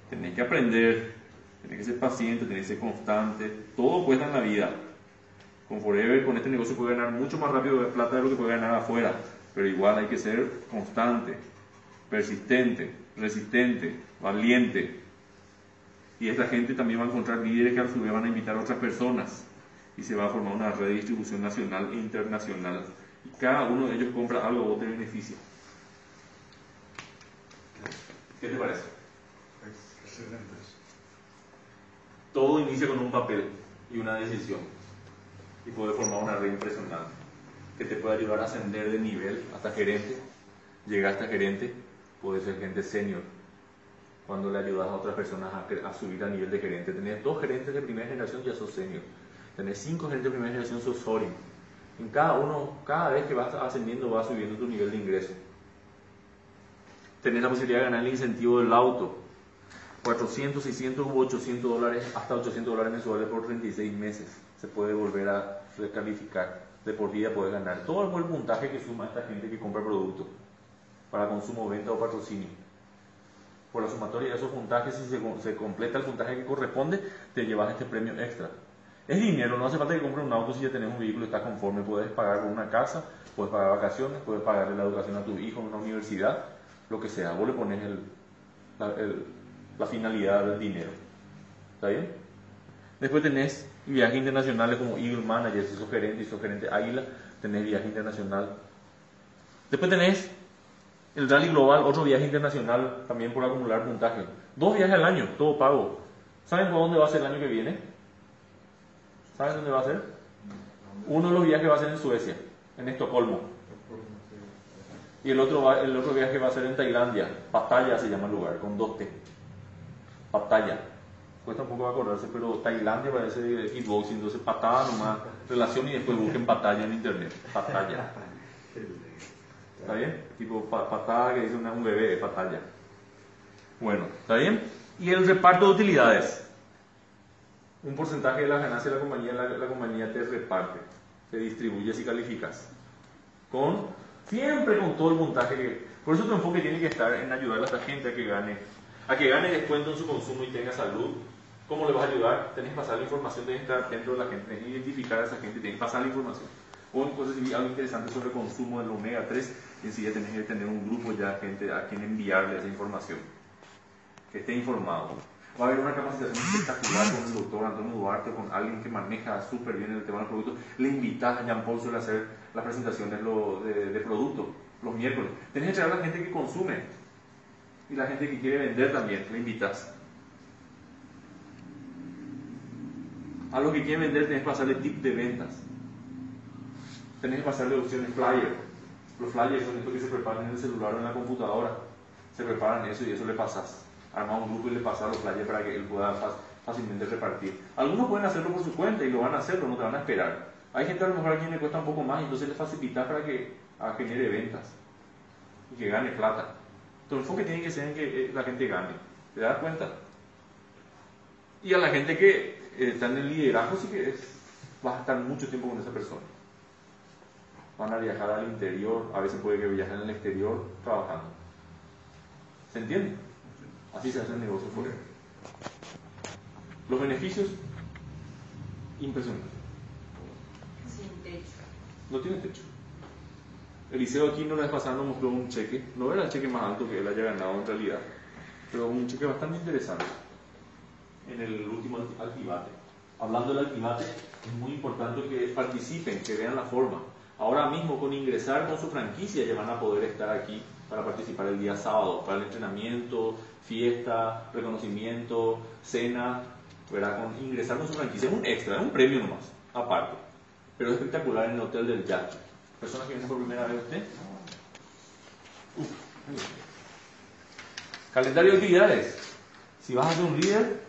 S1: Tenés que aprender, tenés que ser paciente, tenés que ser constante. Todo cuesta en la vida. Con Forever, con este negocio puede ganar mucho más rápido de plata de lo que puede ganar afuera. Pero igual hay que ser constante, persistente, resistente, valiente. Y esta gente también va a encontrar líderes que a su vez van a invitar a otras personas. Y se va a formar una red de distribución nacional e internacional. Y cada uno de ellos compra algo o te beneficia. ¿Qué te parece? Excelente. Todo inicia con un papel y una decisión. Y puede formar una red impresionante que te puede ayudar a ascender de nivel hasta gerente. Llegar hasta gerente, puede ser gente senior. Cuando le ayudas a otras personas a, subir a nivel de gerente. Tenés dos gerentes de primera generación, ya sos senior. Tenés cinco gerentes de primera generación, sos soaring. En cada uno, cada vez que vas ascendiendo, vas subiendo tu nivel de ingreso. Tenés la posibilidad de ganar el incentivo del auto. 400, 600 u 800 dólares, hasta 800 dólares mensuales por 36 meses. Se puede volver a recalificar. De por vida puedes ganar todo el puntaje que suma esta gente que compra producto para consumo, venta o patrocinio. Por la sumatoria de esos puntajes, si se, se completa el puntaje que corresponde, te llevas este premio extra. Es dinero, no hace falta que compres un auto si ya tenés un vehículo estás conforme. Puedes pagar una casa, puedes pagar vacaciones, puedes pagarle la educación a tu hijo en una universidad, lo que sea. Vos le pones el, la, finalidad del dinero. ¿Está bien? Después tenés viajes internacionales como Eagle Manager, si sos gerente y sos gerente Águila, tenés viaje internacional. Después tenés el Rally Global, otro viaje internacional también por acumular puntaje. Dos viajes al año, todo pago. ¿Saben por dónde va a ser el año que viene? ¿Saben dónde va a ser? Uno de los viajes va a ser en Suecia, en Estocolmo. Y el otro, el otro viaje va a ser en Tailandia. Pattaya se llama el lugar, con dos T. Pattaya. Cuesta un poco acordarse, pero Tailandia parece kickboxing, entonces patada nomás, relación y después busquen batalla en internet. Pattaya. ¿Está bien? Tipo patada que dice un bebé, patalla. Bueno, ¿está bien? Y el reparto de utilidades un porcentaje de las ganancias de la compañía, la, compañía te reparte, te distribuye si calificas. Con, siempre con todo el puntaje que... Por eso tu enfoque tiene que estar en ayudar a esta gente a que gane, a que gane descuento en su consumo y tenga salud. ¿Cómo le vas a ayudar? Tienes que pasar la información, tienes que estar dentro de la gente, tienes que identificar a esa gente, tienes que pasar la información. O entonces si algo interesante sobre consumo del omega 3, y enseguida tienes que tener un grupo ya de gente a quien enviarle esa información. Que esté informado va a haber una capacitación espectacular con el doctor Antonio Duarte, con alguien que maneja súper bien el tema del producto. Le invitas a Jean Paul suele hacer las presentaciones de, de productos los miércoles. Tienes que traer a la gente que consume y la gente que quiere vender también, le invitas. A los que quieren vender tenés que pasarle tip de ventas. Tenés que pasarle opciones flyer. Los flyers son estos que se preparan en el celular o en la computadora. Se preparan eso y eso le pasas armar un grupo y le pasar los flyers para que él pueda fácilmente repartir. Algunos pueden hacerlo por su cuenta y lo van a hacer, pero no te van a esperar. Hay gente a lo mejor a quien le cuesta un poco más entonces le facilita para que genere ventas y que gane plata. El enfoque tiene que ser en que eh, la gente gane. ¿Te das cuenta? Y a la gente que eh, está en el liderazgo sí que vas a estar mucho tiempo con esa persona. Van a viajar al interior, a veces puede que viajen al exterior trabajando. ¿Se entiende? Así se hace el negocio fuera. Los beneficios, impresionantes.
S5: Sin techo.
S1: No tiene techo. Eliseo aquí no la vez pasada nos mostró un cheque, no era el cheque más alto que él haya ganado en realidad, pero un cheque bastante interesante en el último activate. Hablando del activate, es muy importante que participen, que vean la forma. Ahora mismo con ingresar con su franquicia ya van a poder estar aquí para participar el día sábado, para el entrenamiento, fiesta, reconocimiento, cena, ¿verdad? Con ingresar con su franquicia. Es un extra, es un premio nomás, aparte. Pero es espectacular en el Hotel del Jack. ¿Personas que vienen por primera vez usted? Uf, Calendario de actividades. Si vas a ser un líder,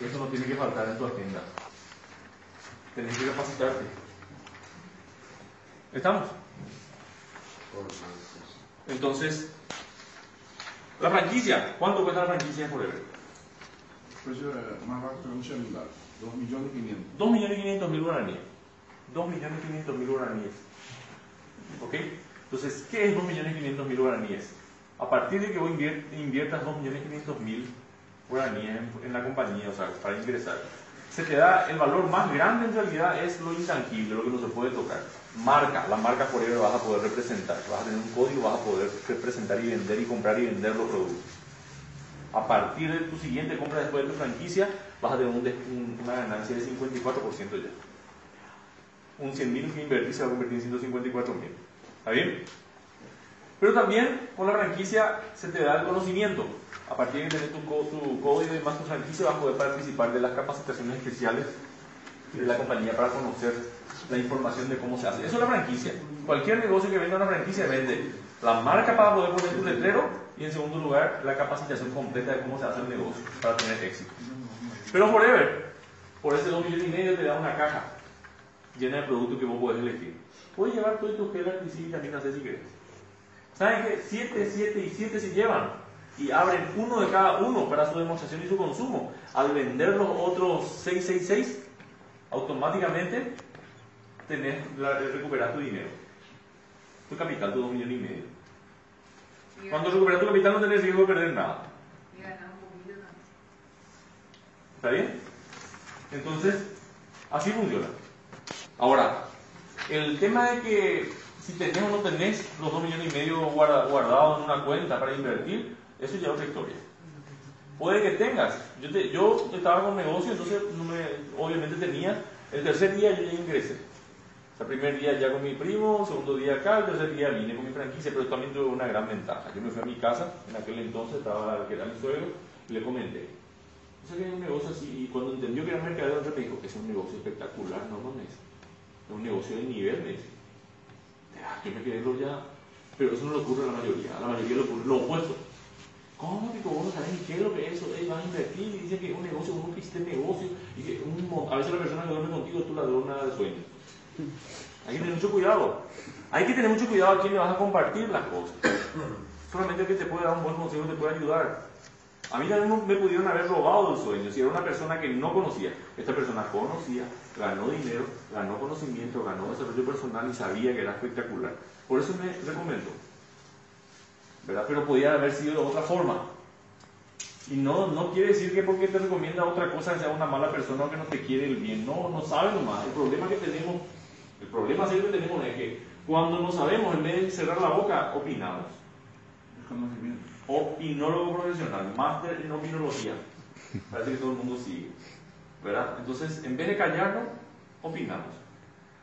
S1: eso no tiene que faltar en tu agenda. Tenés que capacitarte. ¿Estamos? Entonces, la franquicia. ¿Cuánto cuesta la franquicia por Forever?
S2: Precio más bajo que un celular. 2 millones y 500.
S1: 2 millones y 500 mil guaraníes. 2 millones y 500 mil guaraníes. ¿Ok? Entonces, ¿qué es 2 millones y 500 mil guaraníes? A partir de que vos inviertas 2 millones y 500 mil guaraníes en, en la compañía, o sea, para ingresar, se te da el valor más grande en realidad es lo intangible, lo que no se puede tocar. Marca, la marca Forever vas a poder representar, vas a tener un código, vas a poder representar y vender y comprar y vender los productos. A partir de tu siguiente compra después de tu franquicia, vas a tener una ganancia de 54% ya. Un 100 mil que invertís se va a convertir en 154 mil. ¿Está bien? Pero también con la franquicia se te da el conocimiento a partir de tener tu, tu código y más tu franquicia vas a poder participar de las capacitaciones especiales de la compañía para conocer la información de cómo se hace. Eso es la franquicia. Cualquier negocio que venda una franquicia vende la marca para poder poner tu letrero y en segundo lugar la capacitación completa de cómo se hace el negocio para tener éxito. Pero Forever, por ese 2 millones y medio te da una caja llena de productos que vos podés elegir. Puedes llevar todo tu gel y también hacer si querés. ¿Saben qué? 7, 7 y 7 se llevan y abren uno de cada uno para su demostración y su consumo. Al vender los otros 666, automáticamente tenés, recuperar tu dinero. Tu capital, tu 2 millones y medio. Cuando recuperas tu capital no tenés riesgo de perder nada. ¿Está bien? Entonces, así funciona. Ahora, el tema de que si tenés o no tenés los 2 millones y medio guardados en una cuenta para invertir, eso ya es otra historia. Puede que tengas. Yo, yo estaba con negocio, entonces obviamente tenía. El tercer día yo ya ingresé. el primer día ya con mi primo, segundo día acá, el tercer día vine con mi franquicia, pero también tuve una gran ventaja. Yo me fui a mi casa, en aquel entonces estaba que era mi suegro, y le comenté. O sea que es un negocio así, y cuando entendió que era mercadeo, me dijo es un negocio espectacular, no, no es. Es un negocio de nivel, me dice. Yo me quedé ya, pero eso no le ocurre a la mayoría, a la mayoría le ocurre lo opuesto. ¿Cómo que vos no sabes ni qué es lo que es eso? Ellos van a invertir y dicen que es un negocio, uno que hiciste negocio y que a veces la persona que duerme contigo es tu ladrona de sueño. Hay que tener mucho cuidado. Hay que tener mucho cuidado a quién le vas a compartir las cosas. Solamente el que te puede dar un buen consejo te puede ayudar. A mí también me pudieron haber robado el sueño. Si era una persona que no conocía, esta persona conocía, ganó dinero, ganó conocimiento, ganó desarrollo personal y sabía que era espectacular. Por eso me recomendó. ¿Verdad? Pero podía haber sido de otra forma. Y no, no quiere decir que porque te recomienda otra cosa sea una mala persona o que no te quiere el bien. No, no sabe nomás. El problema que tenemos, el problema que tenemos es que cuando no sabemos, en vez de cerrar la boca, opinamos. Opinólogo profesional, máster en opinología. Parece que todo el mundo sigue. ¿Verdad? Entonces, en vez de callarnos, opinamos.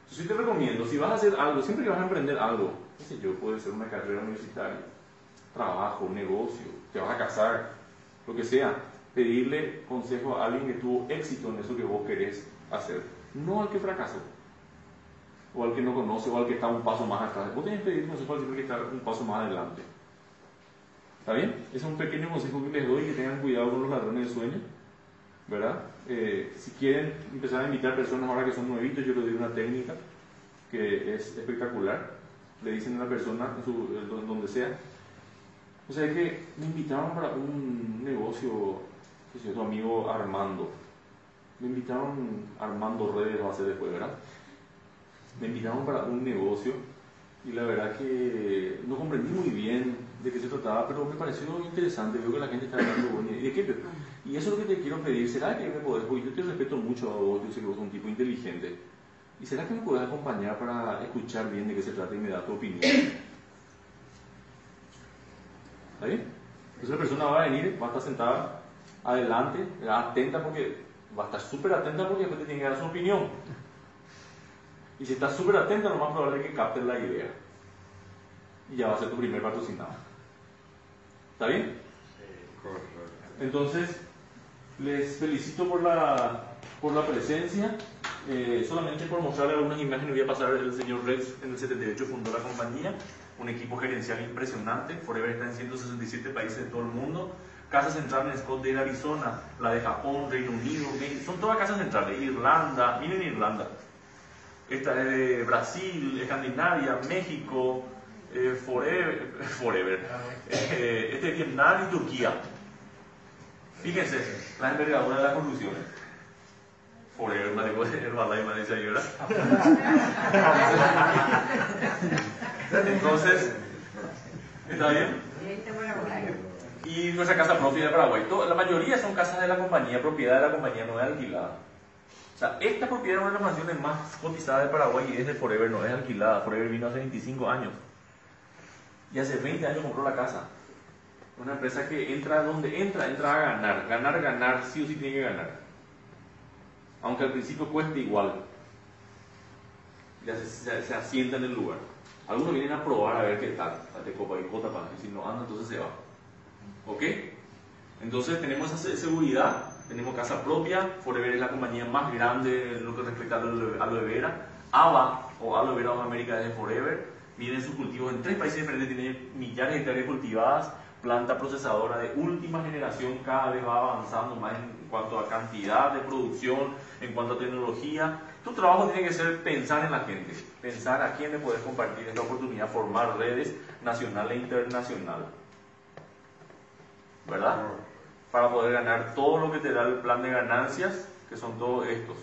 S1: Entonces, yo te recomiendo, si vas a hacer algo, siempre que vas a emprender algo, qué sé yo, puede ser una carrera universitaria, trabajo, negocio, te vas a casar, lo que sea, pedirle consejo a alguien que tuvo éxito en eso que vos querés hacer, no al que fracasó, o al que no conoce, o al que está un paso más atrás. Vos tenés que pedir consejo al que está un paso más adelante. ¿Está bien? Ese es un pequeño consejo que les doy, que tengan cuidado con los ladrones de sueño, ¿verdad? Eh, si quieren empezar a invitar personas ahora que son nuevitos, yo les doy una técnica que es espectacular. Le dicen a una persona, donde sea, o sea, que me invitaron para un negocio, que es tu amigo Armando. Me invitaron Armando Redes, va a ser después, ¿verdad? Me invitaron para un negocio y la verdad que no comprendí muy bien de qué se trataba, pero me pareció interesante. Veo que la gente está hablando bueno. ¿Y qué? Y eso es lo que te quiero pedir. ¿Será que me podés? Porque yo te respeto mucho a vos, yo sé que vos sos un tipo inteligente. ¿Y será que me podés acompañar para escuchar bien de qué se trata y me da tu opinión? ¿Está bien? Entonces la persona va a venir, va a estar sentada adelante, atenta porque va a estar súper atenta porque después te tiene que dar su opinión. Y si estás súper atenta, lo más probable es que captes la idea. Y ya va a ser tu primer patrocinado. ¿Está bien? Entonces, les felicito por la, por la presencia. Eh, solamente por mostrarles algunas imágenes, voy a pasar el señor Rex en el 78 fundó la compañía, un equipo gerencial impresionante. Forever está en 167 países de todo el mundo. Casa central en Scottsdale, Arizona, la de Japón, Reino Unido, son todas casas centrales. Irlanda, miren Irlanda. Esta es de Brasil, Escandinavia, México, eh, Forever, forever. Eh, este es Vietnam y Turquía. Fíjense, la envergadura de las conclusiones. Forever, me digo, Herbalife, me dice ahora. Entonces, ¿está bien? Y nuestra casa propia de Paraguay. La mayoría son casas de la compañía, propiedad de la compañía, no es alquilada. O sea, esta propiedad es una de las mansiones más cotizadas de Paraguay y es de Forever, no es alquilada. Forever vino hace 25 años. Y hace 20 años compró la casa. Una empresa que entra donde entra, entra a ganar. Ganar, ganar, sí o sí tiene que ganar. Aunque al principio cueste igual. Ya se, se, asienta en el lugar. Algunos vienen a probar a ver qué tal. De copa y cota para si no anda, entonces se va. ¿Ok? Entonces tenemos esa seguridad, tenemos casa propia, Forever es la compañía más grande en lo que respecta a aloe vera. ABA o Aloe Vera of America de Forever, vienen sus cultivos en tres países diferentes, tiene millares de hectáreas cultivadas, planta procesadora de última generación, cada vez va avanzando más en cuanto a cantidad de producción, en cuanto a tecnología. Tu trabajo tiene que ser pensar en la gente, pensar a quién le puedes compartir esta oportunidad, formar redes nacional e internacional. ¿Verdad? Para poder ganar todo lo que te da el plan de ganancias, que son todos estos,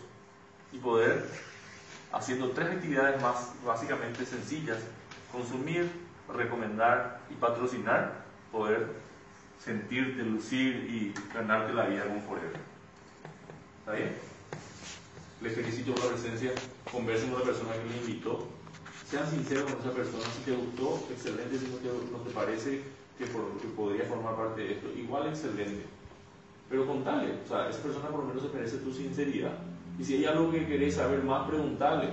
S1: y poder, haciendo tres actividades más básicamente sencillas, consumir, recomendar y patrocinar, poder sentirte, lucir y ganarte la vida con Forever. ¿Está bien? Les felicito por la presencia, conversen con la persona que me invitó, sean sinceros con esa persona, si te gustó, excelente, si no te, parece que, podría formar parte de esto, igual excelente. Pero contale, o sea, esa persona por lo menos se merece tu sinceridad. Y si hay algo que querés saber más, preguntale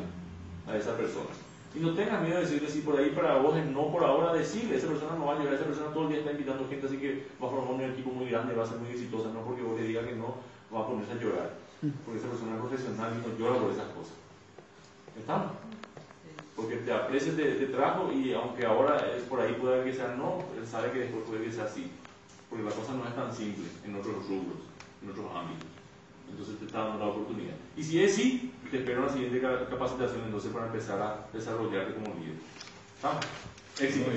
S1: a esa persona. Y no tengas miedo de decirle si por ahí para vos es no por ahora, decirle, esa persona no va a llegar, esa persona todo el día está invitando gente, así que va a formar un equipo muy grande, va a ser muy exitosa, no porque vos le digas que no, va a ponerse a llorar. Porque esa persona es profesional no llora por esas cosas. ¿Estamos? Porque te aprecia, te, te, trajo y aunque ahora es por ahí puede que sea no, él sabe que después puede que sea así. Porque la cosa no es tan simple en otros rubros, en otros ámbitos. Entonces te está dando la oportunidad. Y si es sí, te espero la siguiente capacitación entonces para empezar a desarrollarte como líder. ¿Estamos? Éxito.